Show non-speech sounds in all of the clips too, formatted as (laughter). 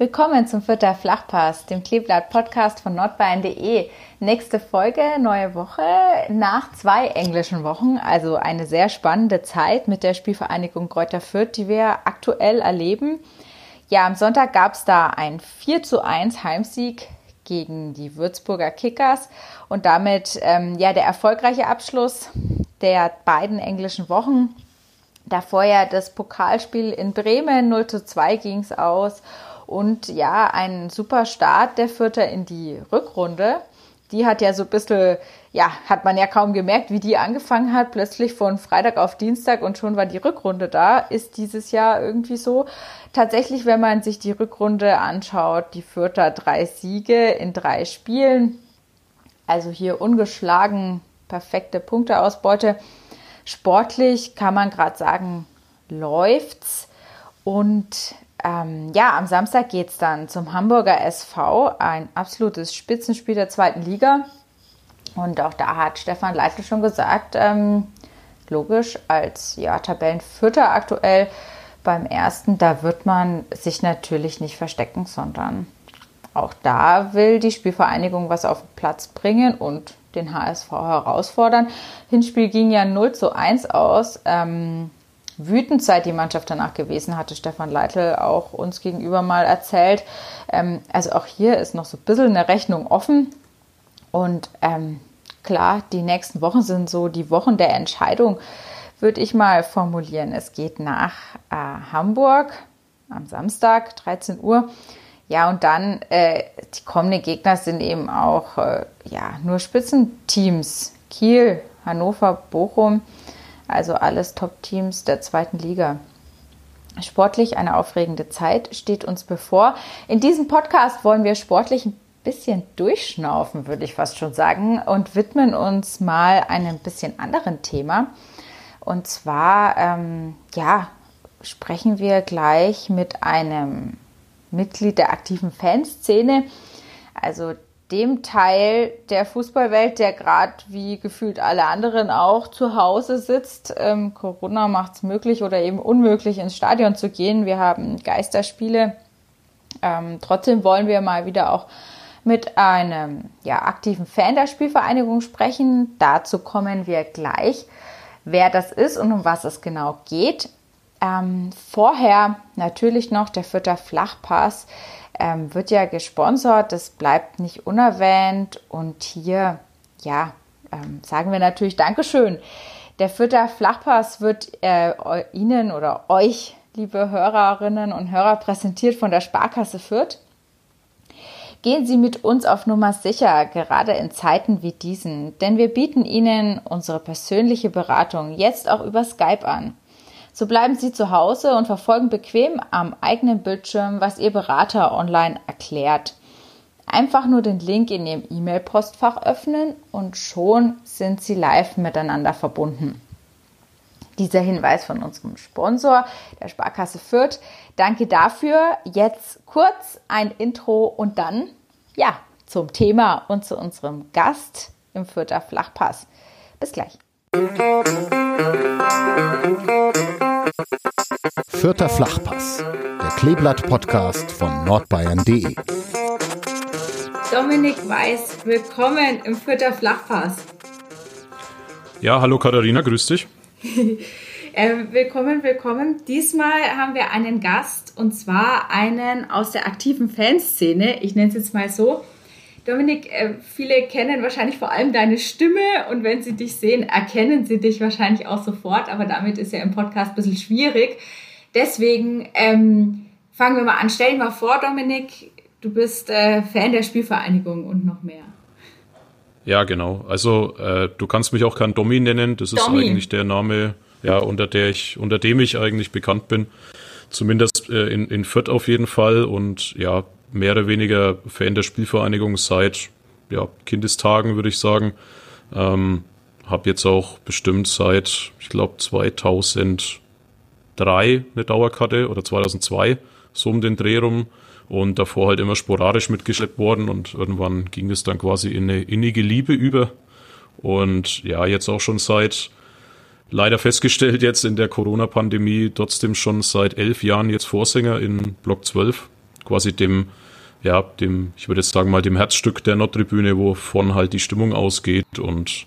Willkommen zum Vierter Flachpass, dem Kleeblatt-Podcast von nordbayern.de. Nächste Folge, neue Woche, nach zwei englischen Wochen, also eine sehr spannende Zeit mit der Spielvereinigung Kräuter Fürth, die wir aktuell erleben. Ja, am Sonntag gab es da ein 4 zu 1 Heimsieg gegen die Würzburger Kickers und damit ähm, ja der erfolgreiche Abschluss der beiden englischen Wochen. Davor ja das Pokalspiel in Bremen 0 zu 2 ging es aus und ja, ein super Start der Vierter in die Rückrunde. Die hat ja so ein bisschen, ja, hat man ja kaum gemerkt, wie die angefangen hat. Plötzlich von Freitag auf Dienstag und schon war die Rückrunde da. Ist dieses Jahr irgendwie so. Tatsächlich, wenn man sich die Rückrunde anschaut, die Vierter drei Siege in drei Spielen. Also hier ungeschlagen, perfekte Punkteausbeute. Sportlich kann man gerade sagen, läuft's. Und ähm, ja, am Samstag geht es dann zum Hamburger SV, ein absolutes Spitzenspiel der zweiten Liga. Und auch da hat Stefan Leitl schon gesagt, ähm, logisch, als ja, Tabellenvierter aktuell beim ersten, da wird man sich natürlich nicht verstecken, sondern auch da will die Spielvereinigung was auf den Platz bringen und den HSV herausfordern. Hinspiel ging ja 0 zu 1 aus. Ähm, wütend sei die Mannschaft danach gewesen, hatte Stefan Leitl auch uns gegenüber mal erzählt. Ähm, also auch hier ist noch so ein bisschen eine Rechnung offen. Und ähm, klar, die nächsten Wochen sind so die Wochen der Entscheidung, würde ich mal formulieren. Es geht nach äh, Hamburg am Samstag, 13 Uhr. Ja, und dann äh, die kommenden Gegner sind eben auch äh, ja, nur Spitzenteams. Kiel, Hannover, Bochum. Also alles Top-Teams der zweiten Liga. Sportlich eine aufregende Zeit steht uns bevor. In diesem Podcast wollen wir sportlich ein bisschen durchschnaufen, würde ich fast schon sagen, und widmen uns mal einem bisschen anderen Thema. Und zwar, ähm, ja, sprechen wir gleich mit einem Mitglied der aktiven Fanszene. Also dem Teil der Fußballwelt, der gerade wie gefühlt alle anderen auch zu Hause sitzt. Ähm, Corona macht es möglich oder eben unmöglich, ins Stadion zu gehen. Wir haben Geisterspiele. Ähm, trotzdem wollen wir mal wieder auch mit einem ja, aktiven Fan der Spielvereinigung sprechen. Dazu kommen wir gleich, wer das ist und um was es genau geht. Ähm, vorher natürlich noch der Vierter Flachpass ähm, wird ja gesponsert, das bleibt nicht unerwähnt. Und hier, ja, ähm, sagen wir natürlich Dankeschön. Der vierte Flachpass wird äh, Ihnen oder euch, liebe Hörerinnen und Hörer, präsentiert von der Sparkasse Fürth. Gehen Sie mit uns auf Nummer sicher, gerade in Zeiten wie diesen, denn wir bieten Ihnen unsere persönliche Beratung jetzt auch über Skype an. So bleiben Sie zu Hause und verfolgen bequem am eigenen Bildschirm, was Ihr Berater online erklärt. Einfach nur den Link in Ihrem E-Mail-Postfach öffnen und schon sind Sie live miteinander verbunden. Dieser Hinweis von unserem Sponsor, der Sparkasse Fürth. Danke dafür. Jetzt kurz ein Intro und dann, ja, zum Thema und zu unserem Gast im Fürther Flachpass. Bis gleich. Vierter Flachpass, der Kleeblatt-Podcast von nordbayern.de. Dominik Weiß, willkommen im Vierter Flachpass. Ja, hallo Katharina, grüß dich. (laughs) äh, willkommen, willkommen. Diesmal haben wir einen Gast und zwar einen aus der aktiven Fanszene. Ich nenne es jetzt mal so. Dominik, äh, viele kennen wahrscheinlich vor allem deine Stimme und wenn sie dich sehen, erkennen sie dich wahrscheinlich auch sofort, aber damit ist ja im Podcast ein bisschen schwierig. Deswegen ähm, fangen wir mal an. Stell dir mal vor, Dominik, du bist äh, Fan der Spielvereinigung und noch mehr. Ja, genau. Also äh, du kannst mich auch kein Domi nennen. Das ist Domi. eigentlich der Name, ja, unter der ich, unter dem ich eigentlich bekannt bin. Zumindest äh, in, in Fürth auf jeden Fall. Und ja, mehr oder weniger Fan der Spielvereinigung seit ja, Kindestagen, würde ich sagen. Ähm, habe jetzt auch bestimmt seit, ich glaube, 2003 eine Dauerkarte oder 2002, so um den Dreh rum. Und davor halt immer sporadisch mitgeschleppt worden und irgendwann ging es dann quasi in eine innige Liebe über. Und ja, jetzt auch schon seit, leider festgestellt jetzt in der Corona-Pandemie, trotzdem schon seit elf Jahren jetzt Vorsänger in Block 12 quasi dem, ja, dem, ich würde jetzt sagen mal dem Herzstück der Nordtribüne, wovon halt die Stimmung ausgeht und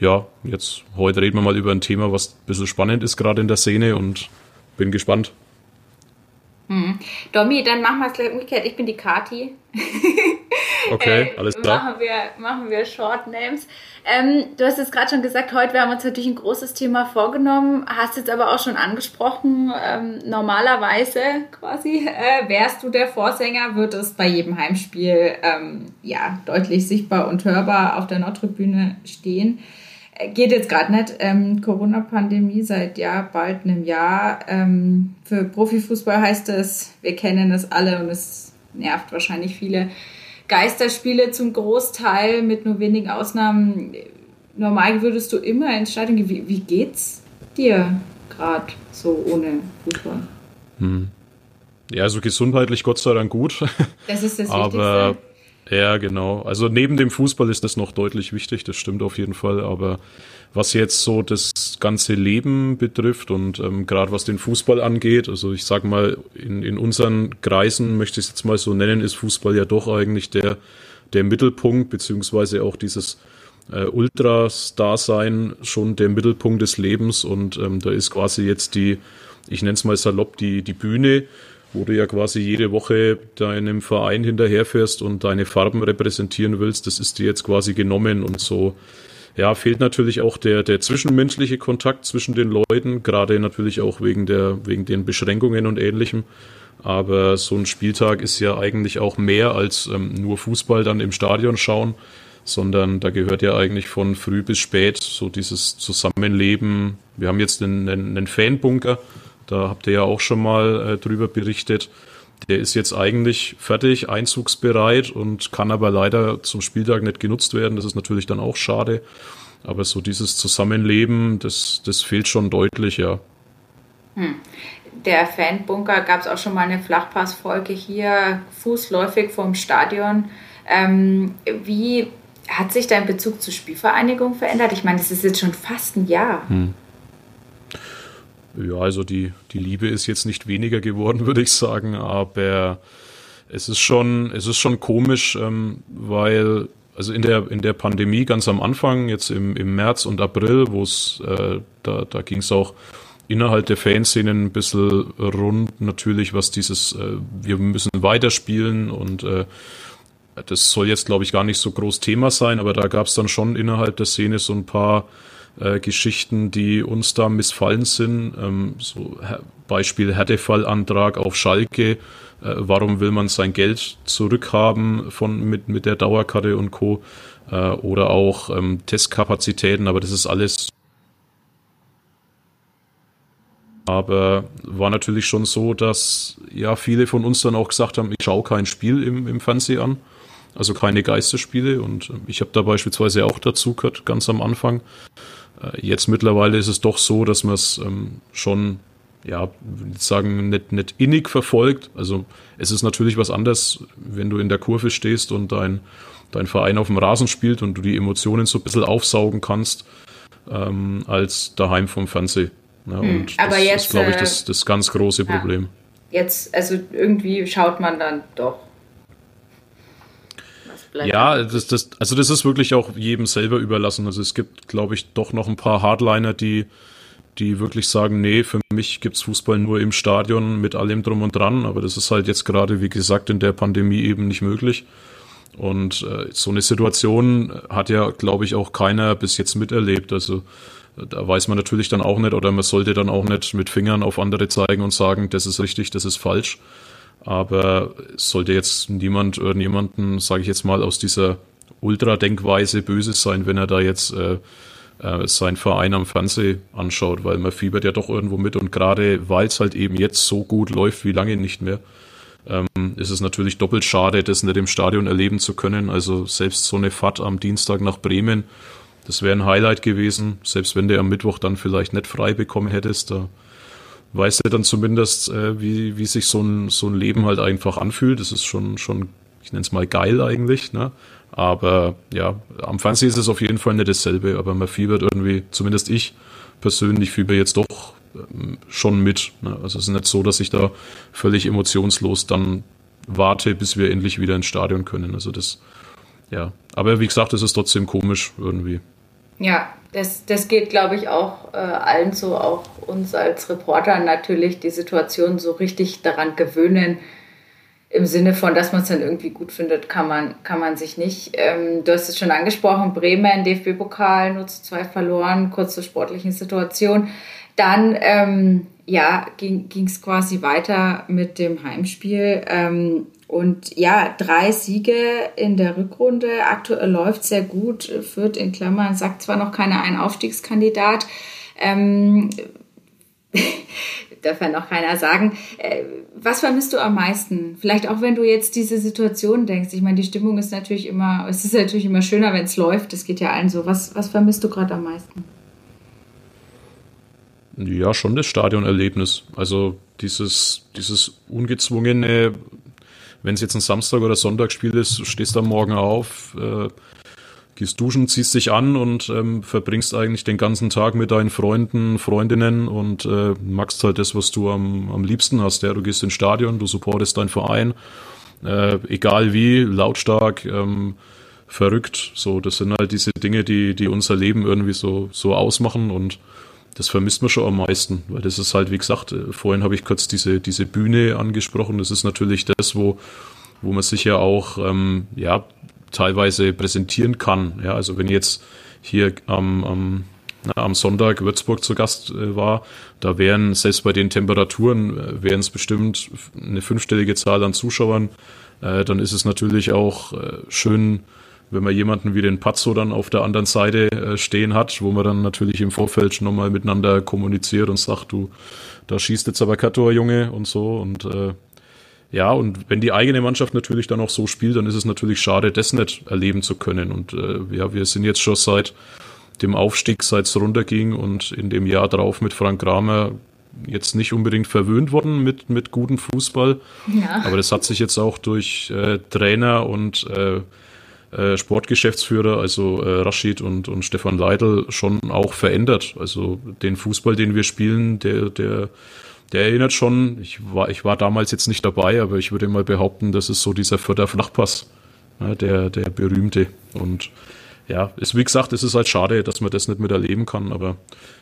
ja, jetzt heute reden wir mal über ein Thema, was ein bisschen spannend ist gerade in der Szene und bin gespannt. Hm. Domi, dann machen wir es gleich umgekehrt. Ich bin die Kati. (laughs) (laughs) Okay, äh, alles klar. Machen wir, machen wir Short Names. Ähm, du hast es gerade schon gesagt, heute wir haben uns natürlich ein großes Thema vorgenommen, hast jetzt aber auch schon angesprochen, ähm, normalerweise quasi äh, wärst du der Vorsänger, wird es bei jedem Heimspiel ähm, ja, deutlich sichtbar und hörbar auf der Nordtribüne stehen. Äh, geht jetzt gerade nicht. Ähm, Corona-Pandemie seit ja bald einem Jahr. Ähm, für Profifußball heißt es, wir kennen es alle und es nervt wahrscheinlich viele Geisterspiele zum Großteil mit nur wenigen Ausnahmen. Normal würdest du immer ins Stadion gehen. Wie, wie geht's dir gerade so ohne Fußball? Hm. Ja, also gesundheitlich Gott sei Dank gut. Das ist das (laughs) Aber, Wichtigste. Ja, genau. Also neben dem Fußball ist das noch deutlich wichtig, das stimmt auf jeden Fall. Aber was jetzt so das ganze Leben betrifft und ähm, gerade was den Fußball angeht, also ich sag mal, in, in unseren Kreisen möchte ich es jetzt mal so nennen, ist Fußball ja doch eigentlich der, der Mittelpunkt, beziehungsweise auch dieses äh, Ultras-Dasein schon der Mittelpunkt des Lebens. Und ähm, da ist quasi jetzt die, ich nenne es mal salopp, die, die Bühne, wo du ja quasi jede Woche deinem Verein hinterherfährst und deine Farben repräsentieren willst, das ist dir jetzt quasi genommen und so ja, fehlt natürlich auch der, der zwischenmenschliche Kontakt zwischen den Leuten, gerade natürlich auch wegen der, wegen den Beschränkungen und ähnlichem. Aber so ein Spieltag ist ja eigentlich auch mehr als ähm, nur Fußball dann im Stadion schauen, sondern da gehört ja eigentlich von früh bis spät so dieses Zusammenleben. Wir haben jetzt einen, einen, Fanbunker, da habt ihr ja auch schon mal äh, drüber berichtet. Der ist jetzt eigentlich fertig, einzugsbereit und kann aber leider zum Spieltag nicht genutzt werden. Das ist natürlich dann auch schade. Aber so dieses Zusammenleben, das, das fehlt schon deutlich, ja. Hm. Der Fanbunker gab es auch schon mal eine Flachpassfolge hier, fußläufig vom Stadion. Ähm, wie hat sich dein Bezug zur Spielvereinigung verändert? Ich meine, das ist jetzt schon fast ein Jahr. Hm. Ja, also die, die Liebe ist jetzt nicht weniger geworden, (laughs) würde ich sagen, aber es ist schon, es ist schon komisch, ähm, weil, also in der, in der Pandemie ganz am Anfang, jetzt im, im März und April, wo es, äh, da, da ging es auch innerhalb der Fanszenen ein bisschen rund, natürlich, was dieses, äh, wir müssen weiterspielen und äh, das soll jetzt, glaube ich, gar nicht so groß Thema sein, aber da gab es dann schon innerhalb der Szene so ein paar äh, Geschichten, die uns da missfallen sind. Ähm, so Beispiel Härtefallantrag auf Schalke. Äh, warum will man sein Geld zurückhaben von mit mit der Dauerkarte und Co. Äh, oder auch ähm, Testkapazitäten, aber das ist alles aber war natürlich schon so, dass ja viele von uns dann auch gesagt haben, ich schaue kein Spiel im, im Fernsehen an, also keine Geisterspiele. Und ich habe da beispielsweise auch dazu gehört, ganz am Anfang. Äh, jetzt mittlerweile ist es doch so, dass man es ähm, schon, ja, sagen, nicht, nicht innig verfolgt. Also es ist natürlich was anderes, wenn du in der Kurve stehst und dein, dein Verein auf dem Rasen spielt und du die Emotionen so ein bisschen aufsaugen kannst, ähm, als daheim vom Fernsehen. Ja, hm, und aber das jetzt, ist, glaube ich, das, das ganz große Problem. Ja. Jetzt, also irgendwie schaut man dann doch ja, das, das, also das ist wirklich auch jedem selber überlassen. Also es gibt, glaube ich, doch noch ein paar Hardliner, die, die wirklich sagen, nee, für mich gibt's Fußball nur im Stadion mit allem drum und dran. Aber das ist halt jetzt gerade, wie gesagt, in der Pandemie eben nicht möglich. Und äh, so eine Situation hat ja, glaube ich, auch keiner bis jetzt miterlebt. Also da weiß man natürlich dann auch nicht oder man sollte dann auch nicht mit Fingern auf andere zeigen und sagen, das ist richtig, das ist falsch. Aber sollte jetzt niemand irgendjemanden, sage ich jetzt mal, aus dieser Ultra-Denkweise böse sein, wenn er da jetzt äh, äh, seinen Verein am Fernsehen anschaut, weil man fiebert ja doch irgendwo mit und gerade weil es halt eben jetzt so gut läuft wie lange nicht mehr, ähm, ist es natürlich doppelt schade, das nicht im Stadion erleben zu können. Also selbst so eine Fahrt am Dienstag nach Bremen, das wäre ein Highlight gewesen, selbst wenn du am Mittwoch dann vielleicht nicht frei bekommen hättest. Da weißt du dann zumindest, äh, wie, wie sich so ein, so ein Leben halt einfach anfühlt. Das ist schon, schon ich nenne es mal geil eigentlich. Ne? Aber ja, am Fernsehen ist es auf jeden Fall nicht dasselbe, aber man fiebert irgendwie, zumindest ich persönlich fieber jetzt doch ähm, schon mit. Ne? Also es ist nicht so, dass ich da völlig emotionslos dann warte, bis wir endlich wieder ins Stadion können. Also das, ja. Aber wie gesagt, es ist trotzdem komisch irgendwie. Ja, das, das geht, glaube ich, auch äh, allen so, auch uns als Reporter natürlich, die Situation so richtig daran gewöhnen. Im Sinne von, dass man es dann irgendwie gut findet, kann man, kann man sich nicht. Ähm, du hast es schon angesprochen, Bremen, DFB-Pokal, nur zu zwei verloren, kurz zur sportlichen Situation. Dann ähm, ja, ging es quasi weiter mit dem Heimspiel. Ähm, und ja, drei Siege in der Rückrunde. Aktuell läuft sehr gut. Führt in Klammern, sagt zwar noch keiner ein Aufstiegskandidat. Ähm, (laughs) darf ja noch keiner sagen. Äh, was vermisst du am meisten? Vielleicht auch, wenn du jetzt diese Situation denkst. Ich meine, die Stimmung ist natürlich immer, es ist natürlich immer schöner, wenn es läuft. Das geht ja allen so. Was, was vermisst du gerade am meisten? Ja, schon das Stadionerlebnis. Also dieses, dieses ungezwungene, wenn es jetzt ein Samstag- oder Sonntagsspiel ist, stehst am Morgen auf, äh, gehst duschen, ziehst dich an und ähm, verbringst eigentlich den ganzen Tag mit deinen Freunden, Freundinnen und äh, magst halt das, was du am, am liebsten hast. Ja, du gehst ins Stadion, du supportest deinen Verein, äh, egal wie, lautstark, ähm, verrückt. So, das sind halt diese Dinge, die, die unser Leben irgendwie so, so ausmachen und das vermisst man schon am meisten, weil das ist halt, wie gesagt, äh, vorhin habe ich kurz diese, diese Bühne angesprochen. Das ist natürlich das, wo, wo man sich ja auch ähm, ja, teilweise präsentieren kann. Ja, also wenn jetzt hier am, am, na, am Sonntag Würzburg zu Gast äh, war, da wären selbst bei den Temperaturen äh, wären es bestimmt eine fünfstellige Zahl an Zuschauern. Äh, dann ist es natürlich auch äh, schön, wenn man jemanden wie den Pazzo dann auf der anderen Seite äh, stehen hat, wo man dann natürlich im Vorfeld schon nochmal miteinander kommuniziert und sagt, du, da schießt jetzt aber Kator, Junge und so und äh, ja, und wenn die eigene Mannschaft natürlich dann auch so spielt, dann ist es natürlich schade, das nicht erleben zu können. Und äh, ja, wir sind jetzt schon seit dem Aufstieg, seit es runterging und in dem Jahr drauf mit Frank Kramer jetzt nicht unbedingt verwöhnt worden mit, mit gutem Fußball. Ja. Aber das hat sich jetzt auch durch äh, Trainer und äh, äh, Sportgeschäftsführer, also äh, Rashid und, und Stefan Leidl, schon auch verändert. Also den Fußball, den wir spielen, der, der, der erinnert schon, ich war, ich war damals jetzt nicht dabei, aber ich würde mal behaupten, das ist so dieser Förderflachpass, ne, der, der berühmte. Und ja, ist wie gesagt, es ist halt schade, dass man das nicht miterleben kann, aber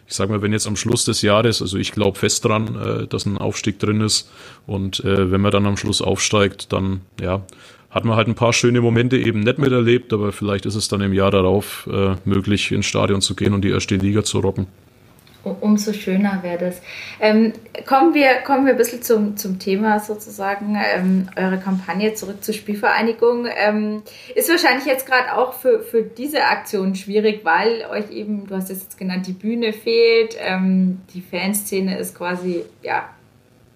ich sage mal, wenn jetzt am Schluss des Jahres, also ich glaube fest dran, äh, dass ein Aufstieg drin ist und äh, wenn man dann am Schluss aufsteigt, dann ja, hat man halt ein paar schöne Momente eben nicht miterlebt, aber vielleicht ist es dann im Jahr darauf äh, möglich, ins Stadion zu gehen und die erste Liga zu rocken. Umso schöner wäre das. Ähm, kommen, wir, kommen wir ein bisschen zum, zum Thema sozusagen, ähm, eure Kampagne zurück zur Spielvereinigung. Ähm, ist wahrscheinlich jetzt gerade auch für, für diese Aktion schwierig, weil euch eben, du hast es jetzt genannt, die Bühne fehlt, ähm, die Fanszene ist quasi ja,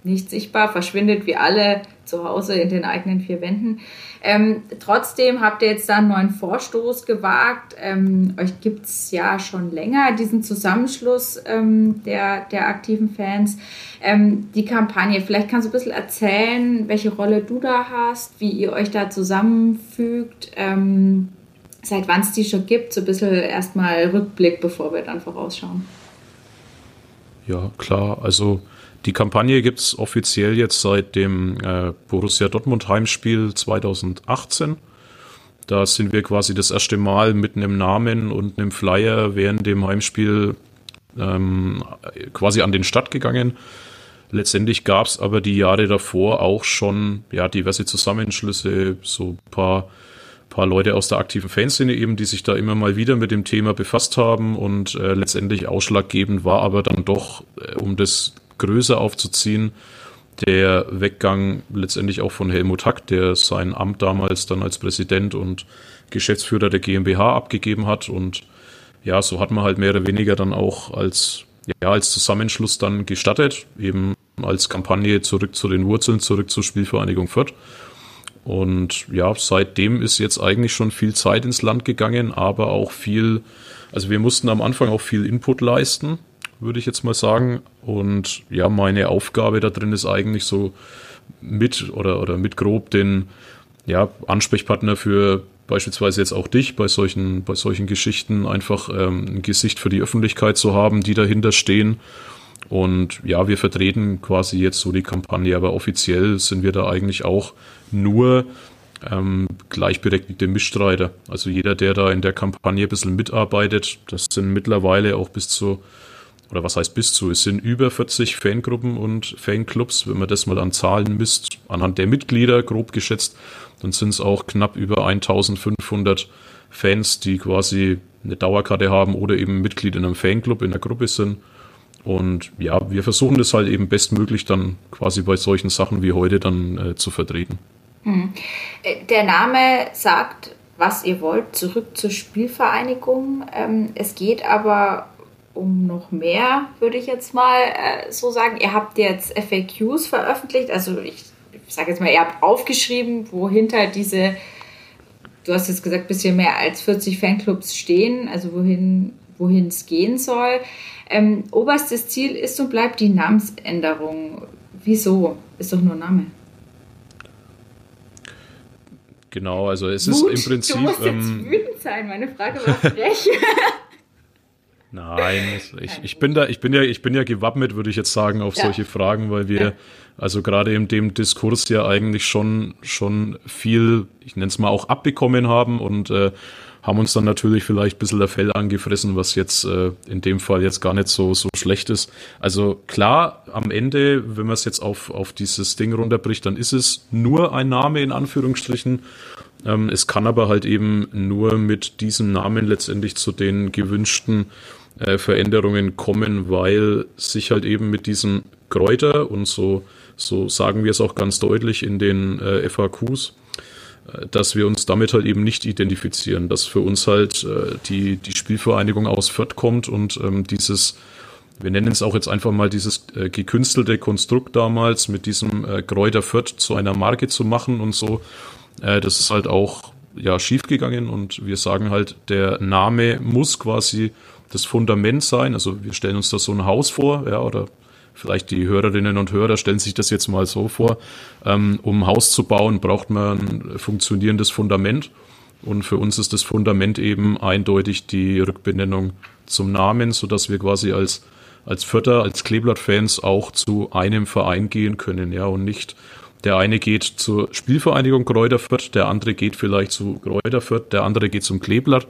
nicht sichtbar, verschwindet wie alle zu Hause in den eigenen vier Wänden. Ähm, trotzdem habt ihr jetzt da einen neuen Vorstoß gewagt. Ähm, euch gibt es ja schon länger, diesen Zusammenschluss ähm, der, der aktiven Fans. Ähm, die Kampagne, vielleicht kannst du ein bisschen erzählen, welche Rolle du da hast, wie ihr euch da zusammenfügt, ähm, seit wann es die schon gibt. So ein bisschen erstmal Rückblick, bevor wir dann vorausschauen. Ja, klar. Also die Kampagne gibt es offiziell jetzt seit dem äh, Borussia Dortmund Heimspiel 2018. Da sind wir quasi das erste Mal mit einem Namen und einem Flyer während dem Heimspiel ähm, quasi an den Start gegangen. Letztendlich gab es aber die Jahre davor auch schon ja, diverse Zusammenschlüsse, so ein paar, paar Leute aus der aktiven Fanszene eben, die sich da immer mal wieder mit dem Thema befasst haben und äh, letztendlich ausschlaggebend war aber dann doch, äh, um das größer aufzuziehen, der Weggang letztendlich auch von Helmut Hack, der sein Amt damals dann als Präsident und Geschäftsführer der GmbH abgegeben hat. Und ja, so hat man halt mehr oder weniger dann auch als, ja, als Zusammenschluss dann gestattet, eben als Kampagne zurück zu den Wurzeln, zurück zur Spielvereinigung Fürth. Und ja, seitdem ist jetzt eigentlich schon viel Zeit ins Land gegangen, aber auch viel, also wir mussten am Anfang auch viel Input leisten, würde ich jetzt mal sagen. Und ja, meine Aufgabe da drin ist eigentlich so mit oder, oder mit grob den ja, Ansprechpartner für beispielsweise jetzt auch dich bei solchen, bei solchen Geschichten einfach ähm, ein Gesicht für die Öffentlichkeit zu haben, die dahinter stehen Und ja, wir vertreten quasi jetzt so die Kampagne, aber offiziell sind wir da eigentlich auch nur ähm, gleichberechtigte Mitstreiter. Also jeder, der da in der Kampagne ein bisschen mitarbeitet, das sind mittlerweile auch bis zu, oder was heißt bis zu, es sind über 40 Fangruppen und Fanclubs, wenn man das mal an Zahlen misst, anhand der Mitglieder grob geschätzt, dann sind es auch knapp über 1500 Fans, die quasi eine Dauerkarte haben oder eben Mitglied in einem Fanclub, in der Gruppe sind. Und ja, wir versuchen das halt eben bestmöglich dann quasi bei solchen Sachen wie heute dann äh, zu vertreten. Mhm. Der Name sagt, was ihr wollt, zurück zur Spielvereinigung. Ähm, es geht aber um noch mehr, würde ich jetzt mal äh, so sagen. Ihr habt jetzt FAQs veröffentlicht, also ich, ich sage jetzt mal, ihr habt aufgeschrieben, wohinter diese, du hast jetzt gesagt, bisschen mehr als 40 Fanclubs stehen, also wohin wohin es gehen soll. Ähm, oberstes Ziel ist und bleibt die Namensänderung. Wieso? Ist doch nur Name. Genau, also es Wut, ist im Prinzip. Du musst ähm, jetzt wütend sein, meine Frage war frech. (laughs) Nein, ich, ich bin da, ich bin ja, ich bin ja gewappnet, würde ich jetzt sagen, auf ja. solche Fragen, weil wir, also gerade in dem Diskurs ja eigentlich schon, schon viel, ich nenne es mal auch abbekommen haben und äh, haben uns dann natürlich vielleicht ein bisschen der Fell angefressen, was jetzt äh, in dem Fall jetzt gar nicht so, so schlecht ist. Also klar, am Ende, wenn man es jetzt auf, auf dieses Ding runterbricht, dann ist es nur ein Name in Anführungsstrichen. Ähm, es kann aber halt eben nur mit diesem Namen letztendlich zu den gewünschten äh, Veränderungen kommen, weil sich halt eben mit diesem Kräuter und so, so sagen wir es auch ganz deutlich in den äh, FAQs, dass wir uns damit halt eben nicht identifizieren, dass für uns halt äh, die, die Spielvereinigung aus Fürth kommt und ähm, dieses, wir nennen es auch jetzt einfach mal dieses äh, gekünstelte Konstrukt damals mit diesem äh, Kräuter Fürth zu einer Marke zu machen und so, äh, das ist halt auch ja schiefgegangen und wir sagen halt, der Name muss quasi das Fundament sein. Also wir stellen uns da so ein Haus vor, ja, oder vielleicht die Hörerinnen und Hörer stellen sich das jetzt mal so vor, ähm, um ein Haus zu bauen, braucht man ein funktionierendes Fundament. Und für uns ist das Fundament eben eindeutig die Rückbenennung zum Namen, sodass wir quasi als, als Vierter, als Kleeblatt-Fans auch zu einem Verein gehen können, ja, und nicht der eine geht zur Spielvereinigung Kräuterfürth, der andere geht vielleicht zu Kräuterfürth, der andere geht zum Kleeblatt,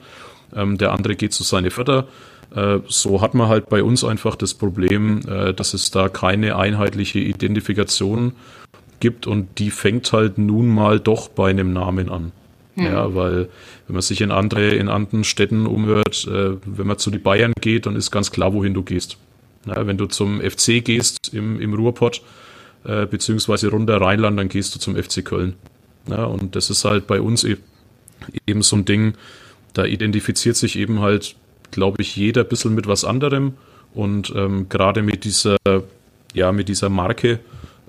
ähm, der andere geht zu seine Vierter äh, so hat man halt bei uns einfach das Problem, äh, dass es da keine einheitliche Identifikation gibt und die fängt halt nun mal doch bei einem Namen an. Hm. Ja, weil wenn man sich in andere, in anderen Städten umhört, äh, wenn man zu den Bayern geht, dann ist ganz klar, wohin du gehst. Ja, wenn du zum FC gehst im, im Ruhrpott, äh, beziehungsweise runter Rheinland, dann gehst du zum FC Köln. Ja, und das ist halt bei uns e eben so ein Ding, da identifiziert sich eben halt glaube ich, jeder ein bisschen mit was anderem. Und ähm, gerade mit dieser, ja, mit dieser Marke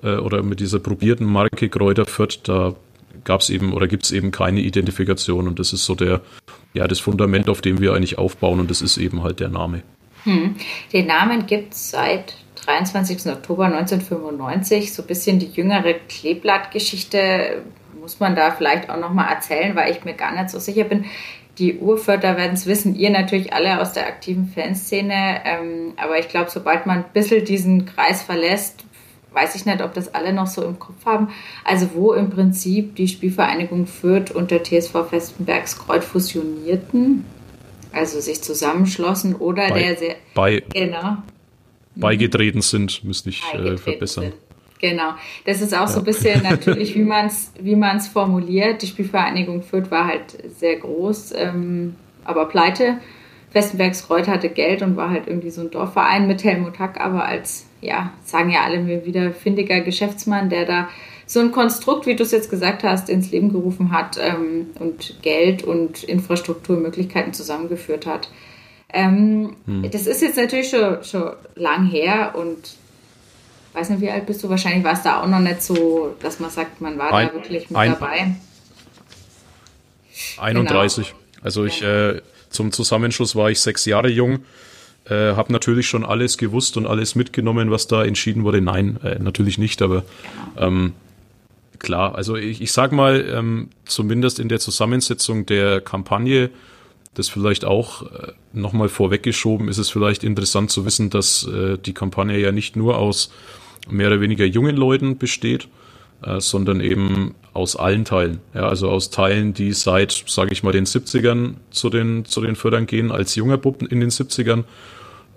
äh, oder mit dieser probierten Marke Kräuter Fürth, da gab es eben oder gibt es eben keine Identifikation. Und das ist so der, ja, das Fundament, auf dem wir eigentlich aufbauen. Und das ist eben halt der Name. Hm. Den Namen gibt es seit 23. Oktober 1995. So ein bisschen die jüngere Kleeblattgeschichte muss man da vielleicht auch nochmal erzählen, weil ich mir gar nicht so sicher bin die Urförder werden es wissen, ihr natürlich alle aus der aktiven Fanszene. Ähm, aber ich glaube, sobald man ein bisschen diesen Kreis verlässt, weiß ich nicht, ob das alle noch so im Kopf haben. Also wo im Prinzip die Spielvereinigung Fürth und der TSV Festenbergskreuz fusionierten, also sich zusammenschlossen oder bei, der sehr bei, genau, beigetreten sind, müsste ich äh, verbessern. Sind. Genau. Das ist auch ja. so ein bisschen (laughs) natürlich, wie man es wie man's formuliert. Die Spielvereinigung Fürth war halt sehr groß, ähm, aber pleite. Westenbergsreuth hatte Geld und war halt irgendwie so ein Dorfverein mit Helmut Hack, aber als, ja, sagen ja alle mir wieder, findiger Geschäftsmann, der da so ein Konstrukt, wie du es jetzt gesagt hast, ins Leben gerufen hat ähm, und Geld und Infrastrukturmöglichkeiten zusammengeführt hat. Ähm, hm. Das ist jetzt natürlich schon, schon lang her und weiß nicht, wie alt bist du? Wahrscheinlich war es da auch noch nicht so, dass man sagt, man war ein, da wirklich mit ein, dabei. 31. Genau. Also ich äh, zum Zusammenschluss war ich sechs Jahre jung. Äh, habe natürlich schon alles gewusst und alles mitgenommen, was da entschieden wurde. Nein, äh, natürlich nicht, aber genau. ähm, klar, also ich, ich sag mal, ähm, zumindest in der Zusammensetzung der Kampagne das vielleicht auch äh, nochmal vorweggeschoben, ist es vielleicht interessant zu wissen, dass äh, die Kampagne ja nicht nur aus mehr oder weniger jungen Leuten besteht, äh, sondern eben aus allen Teilen. Ja, also aus Teilen, die seit, sage ich mal, den 70ern zu den, zu den Fördern gehen, als junger Bub in den 70ern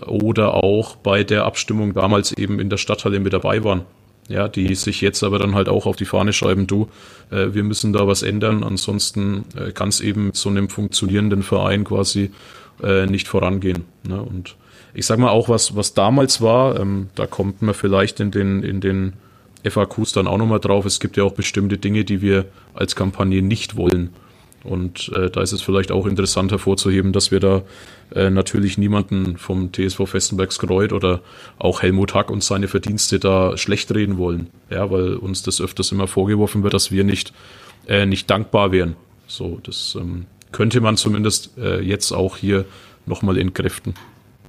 oder auch bei der Abstimmung damals eben in der Stadthalle mit dabei waren. Ja, die sich jetzt aber dann halt auch auf die Fahne schreiben, du, äh, wir müssen da was ändern, ansonsten äh, kann es eben mit so einem funktionierenden Verein quasi äh, nicht vorangehen. Ne? Und ich sag mal auch, was, was damals war, ähm, da kommt man vielleicht in den, in den FAQs dann auch nochmal drauf, es gibt ja auch bestimmte Dinge, die wir als Kampagne nicht wollen. Und äh, da ist es vielleicht auch interessant hervorzuheben, dass wir da äh, natürlich niemanden vom TSV Festenbergs Kreuth oder auch Helmut Hack und seine Verdienste da schlecht reden wollen. Ja, weil uns das öfters immer vorgeworfen wird, dass wir nicht, äh, nicht dankbar wären. So, das ähm, könnte man zumindest äh, jetzt auch hier nochmal entkräften.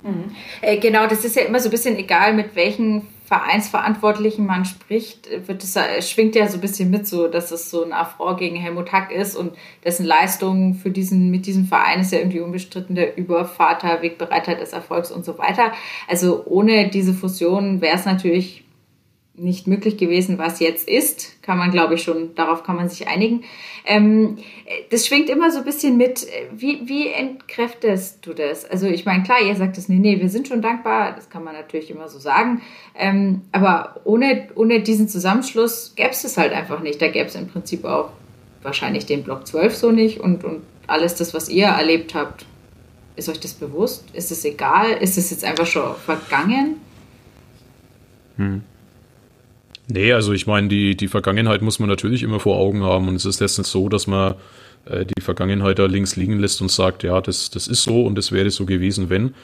Mhm. Äh, genau, das ist ja immer so ein bisschen egal, mit welchen Vereinsverantwortlichen man spricht, wird es, schwingt ja so ein bisschen mit, so dass es so ein Affront gegen Helmut Hack ist und dessen Leistung für diesen, mit diesem Verein ist ja irgendwie unbestritten der Übervater, Wegbereiter des Erfolgs und so weiter. Also ohne diese Fusion wäre es natürlich nicht möglich gewesen, was jetzt ist, kann man, glaube ich, schon, darauf kann man sich einigen. Ähm, das schwingt immer so ein bisschen mit. Wie, wie entkräftest du das? Also ich meine, klar, ihr sagt es, nee, nee, wir sind schon dankbar, das kann man natürlich immer so sagen. Ähm, aber ohne, ohne diesen Zusammenschluss gäbe es es halt einfach nicht. Da gäbe es im Prinzip auch wahrscheinlich den Block 12 so nicht und, und alles das, was ihr erlebt habt. Ist euch das bewusst? Ist es egal? Ist es jetzt einfach schon vergangen? Hm. Nee, also ich meine, die, die Vergangenheit muss man natürlich immer vor Augen haben und es ist letztens so, dass man äh, die Vergangenheit da links liegen lässt und sagt, ja, das, das ist so und das wäre so gewesen, wenn.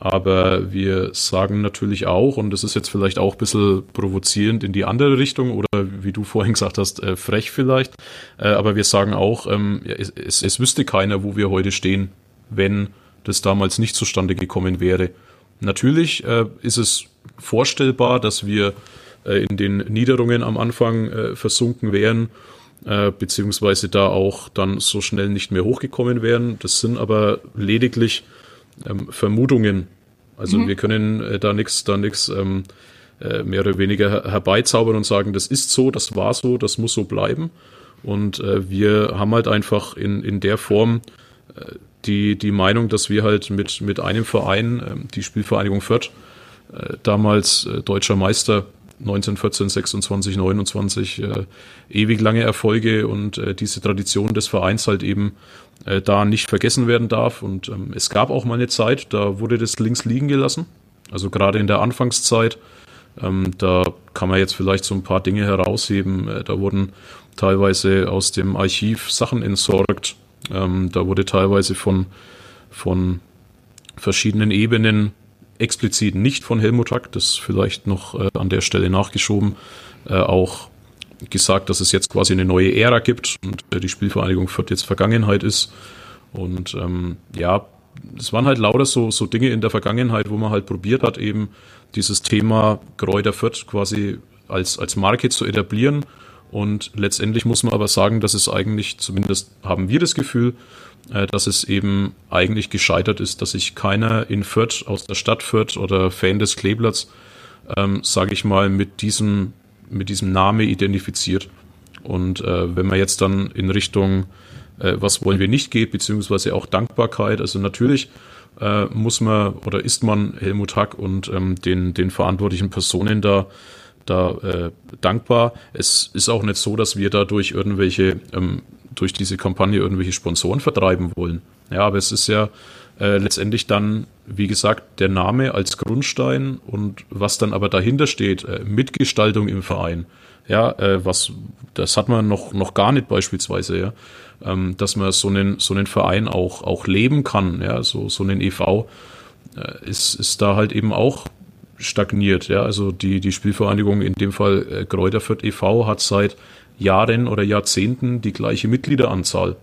Aber wir sagen natürlich auch, und das ist jetzt vielleicht auch ein bisschen provozierend in die andere Richtung oder wie du vorhin gesagt hast, äh, frech vielleicht, äh, aber wir sagen auch, ähm, es, es, es wüsste keiner, wo wir heute stehen, wenn das damals nicht zustande gekommen wäre. Natürlich äh, ist es vorstellbar, dass wir in den Niederungen am Anfang äh, versunken wären, äh, beziehungsweise da auch dann so schnell nicht mehr hochgekommen wären. Das sind aber lediglich ähm, Vermutungen. Also mhm. wir können äh, da nichts, da nichts ähm, äh, mehr oder weniger herbeizaubern und sagen, das ist so, das war so, das muss so bleiben. Und äh, wir haben halt einfach in, in der Form äh, die, die Meinung, dass wir halt mit, mit einem Verein, äh, die Spielvereinigung Fürth, äh, damals äh, deutscher Meister 1914, 26, 29 äh, ewig lange Erfolge und äh, diese Tradition des Vereins halt eben äh, da nicht vergessen werden darf. Und ähm, es gab auch mal eine Zeit, da wurde das links liegen gelassen. Also gerade in der Anfangszeit, ähm, da kann man jetzt vielleicht so ein paar Dinge herausheben. Äh, da wurden teilweise aus dem Archiv Sachen entsorgt. Ähm, da wurde teilweise von, von verschiedenen Ebenen explizit nicht von Helmut Hack, das vielleicht noch äh, an der Stelle nachgeschoben, äh, auch gesagt, dass es jetzt quasi eine neue Ära gibt und äh, die Spielvereinigung Fürth jetzt Vergangenheit ist. Und ähm, ja, es waren halt lauter so, so Dinge in der Vergangenheit, wo man halt probiert hat, eben dieses Thema Kräuter Fürth quasi als, als Marke zu etablieren. Und letztendlich muss man aber sagen, dass es eigentlich, zumindest haben wir das Gefühl, dass es eben eigentlich gescheitert ist, dass sich keiner in Fürth, aus der Stadt Fürth oder Fan des Kleeblatts, ähm, sage ich mal, mit diesem, mit diesem Name identifiziert. Und äh, wenn man jetzt dann in Richtung, äh, was wollen wir nicht geht, beziehungsweise auch Dankbarkeit, also natürlich äh, muss man oder ist man Helmut Hack und ähm, den, den verantwortlichen Personen da da äh, dankbar. Es ist auch nicht so, dass wir dadurch irgendwelche ähm, durch diese Kampagne irgendwelche Sponsoren vertreiben wollen. Ja, aber es ist ja äh, letztendlich dann, wie gesagt, der Name als Grundstein und was dann aber dahinter steht, äh, Mitgestaltung im Verein. Ja, äh, was, das hat man noch, noch gar nicht beispielsweise, ja, ähm, dass man so einen, so einen Verein auch, auch leben kann, ja, so, so einen EV, äh, ist, ist da halt eben auch stagniert, ja, also die, die Spielvereinigung, in dem Fall äh, Kräuter e.V., hat seit Jahren oder Jahrzehnten die gleiche Mitgliederanzahl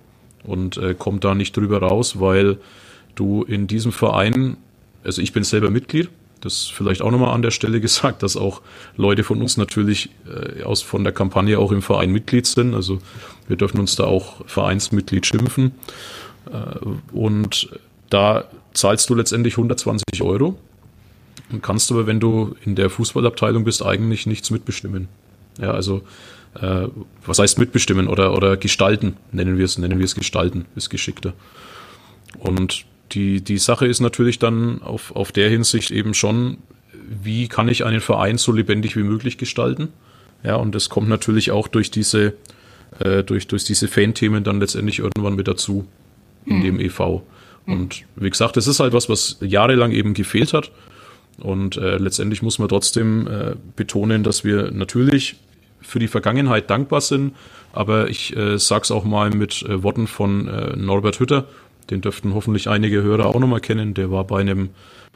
und äh, kommt da nicht drüber raus, weil du in diesem Verein, also ich bin selber Mitglied, das vielleicht auch nochmal an der Stelle (laughs) gesagt, dass auch Leute von uns natürlich äh, aus von der Kampagne auch im Verein Mitglied sind. Also wir dürfen uns da auch Vereinsmitglied schimpfen. Äh, und da zahlst du letztendlich 120 Euro und kannst aber, wenn du in der Fußballabteilung bist, eigentlich nichts mitbestimmen. Ja, also äh, was heißt mitbestimmen oder, oder gestalten, nennen wir es, nennen wir es gestalten, ist geschickter. Und die, die Sache ist natürlich dann auf, auf der Hinsicht eben schon, wie kann ich einen Verein so lebendig wie möglich gestalten? Ja, und das kommt natürlich auch durch diese, äh, durch, durch diese Fan-Themen dann letztendlich irgendwann mit dazu in mhm. dem EV. Und wie gesagt, das ist halt was, was jahrelang eben gefehlt hat. Und äh, letztendlich muss man trotzdem äh, betonen, dass wir natürlich für die Vergangenheit dankbar sind. Aber ich äh, sage es auch mal mit äh, Worten von äh, Norbert Hütter, den dürften hoffentlich einige Hörer auch nochmal kennen. Der war bei einem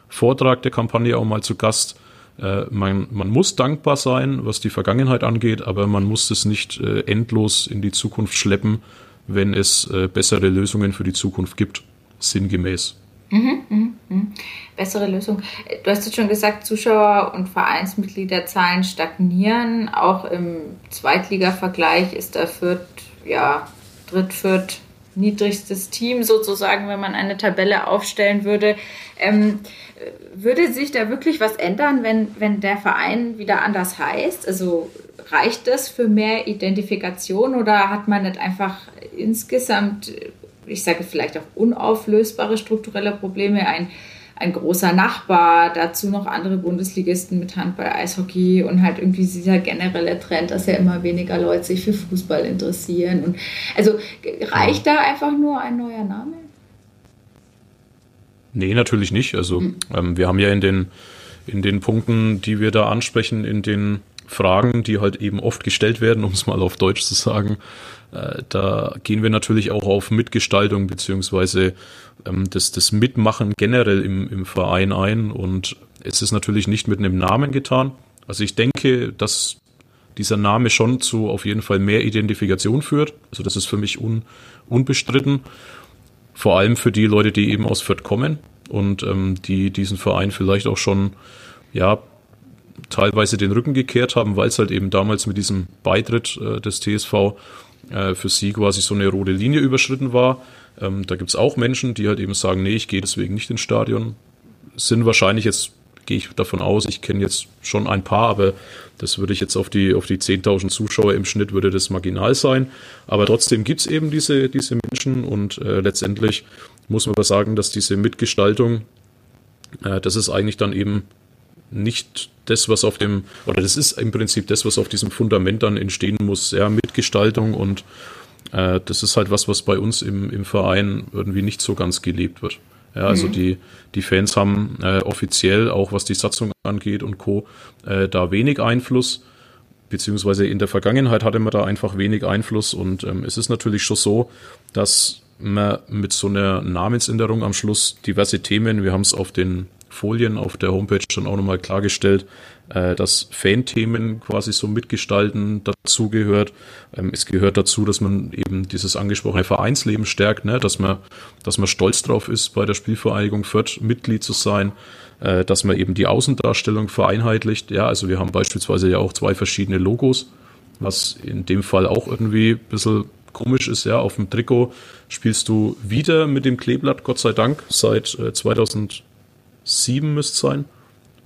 Vortrag der Kampagne auch mal zu Gast. Äh, man, man muss dankbar sein, was die Vergangenheit angeht, aber man muss es nicht äh, endlos in die Zukunft schleppen, wenn es äh, bessere Lösungen für die Zukunft gibt, sinngemäß. Mhm, mh, mh. Bessere Lösung. Du hast jetzt schon gesagt, Zuschauer- und Vereinsmitgliederzahlen stagnieren. Auch im Zweitliga-Vergleich ist der Fürth, ja, Dritt, Fürth niedrigstes Team sozusagen, wenn man eine Tabelle aufstellen würde. Ähm, würde sich da wirklich was ändern, wenn, wenn der Verein wieder anders heißt? Also reicht das für mehr Identifikation oder hat man nicht einfach insgesamt, ich sage vielleicht auch unauflösbare strukturelle Probleme, ein ein großer Nachbar, dazu noch andere Bundesligisten mit Handball, Eishockey und halt irgendwie dieser generelle Trend, dass ja immer weniger Leute sich für Fußball interessieren. Und also reicht da einfach nur ein neuer Name? Nee, natürlich nicht. Also mhm. ähm, wir haben ja in den, in den Punkten, die wir da ansprechen, in den Fragen, die halt eben oft gestellt werden, um es mal auf Deutsch zu sagen, da gehen wir natürlich auch auf Mitgestaltung beziehungsweise ähm, das, das Mitmachen generell im, im Verein ein und es ist natürlich nicht mit einem Namen getan. Also ich denke, dass dieser Name schon zu auf jeden Fall mehr Identifikation führt. Also das ist für mich un, unbestritten. Vor allem für die Leute, die eben aus Fürth kommen und ähm, die diesen Verein vielleicht auch schon ja teilweise den Rücken gekehrt haben, weil es halt eben damals mit diesem Beitritt äh, des TSV äh, für sie quasi so eine rote Linie überschritten war. Ähm, da gibt es auch Menschen, die halt eben sagen, nee, ich gehe deswegen nicht ins Stadion. Sind wahrscheinlich jetzt, gehe ich davon aus, ich kenne jetzt schon ein paar, aber das würde ich jetzt auf die, auf die 10.000 Zuschauer im Schnitt würde das marginal sein. Aber trotzdem gibt es eben diese, diese Menschen und äh, letztendlich muss man aber sagen, dass diese Mitgestaltung, äh, das ist eigentlich dann eben nicht das, was auf dem, oder das ist im Prinzip das, was auf diesem Fundament dann entstehen muss, ja, Mitgestaltung und äh, das ist halt was, was bei uns im, im Verein irgendwie nicht so ganz gelebt wird. Ja, also mhm. die, die Fans haben äh, offiziell, auch was die Satzung angeht und Co., äh, da wenig Einfluss, beziehungsweise in der Vergangenheit hatte man da einfach wenig Einfluss und ähm, es ist natürlich schon so, dass man mit so einer Namensänderung am Schluss diverse Themen, wir haben es auf den Folien auf der Homepage dann auch nochmal klargestellt, äh, dass Fan-Themen quasi so mitgestalten dazu gehört. Ähm, es gehört dazu, dass man eben dieses angesprochene Vereinsleben stärkt, ne? dass man, dass man stolz drauf ist, bei der Spielvereinigung Fürth Mitglied zu sein, äh, dass man eben die Außendarstellung vereinheitlicht. Ja, also wir haben beispielsweise ja auch zwei verschiedene Logos, was in dem Fall auch irgendwie ein bisschen komisch ist, ja, auf dem Trikot spielst du wieder mit dem Kleeblatt, Gott sei Dank, seit äh, 2007 müsste sein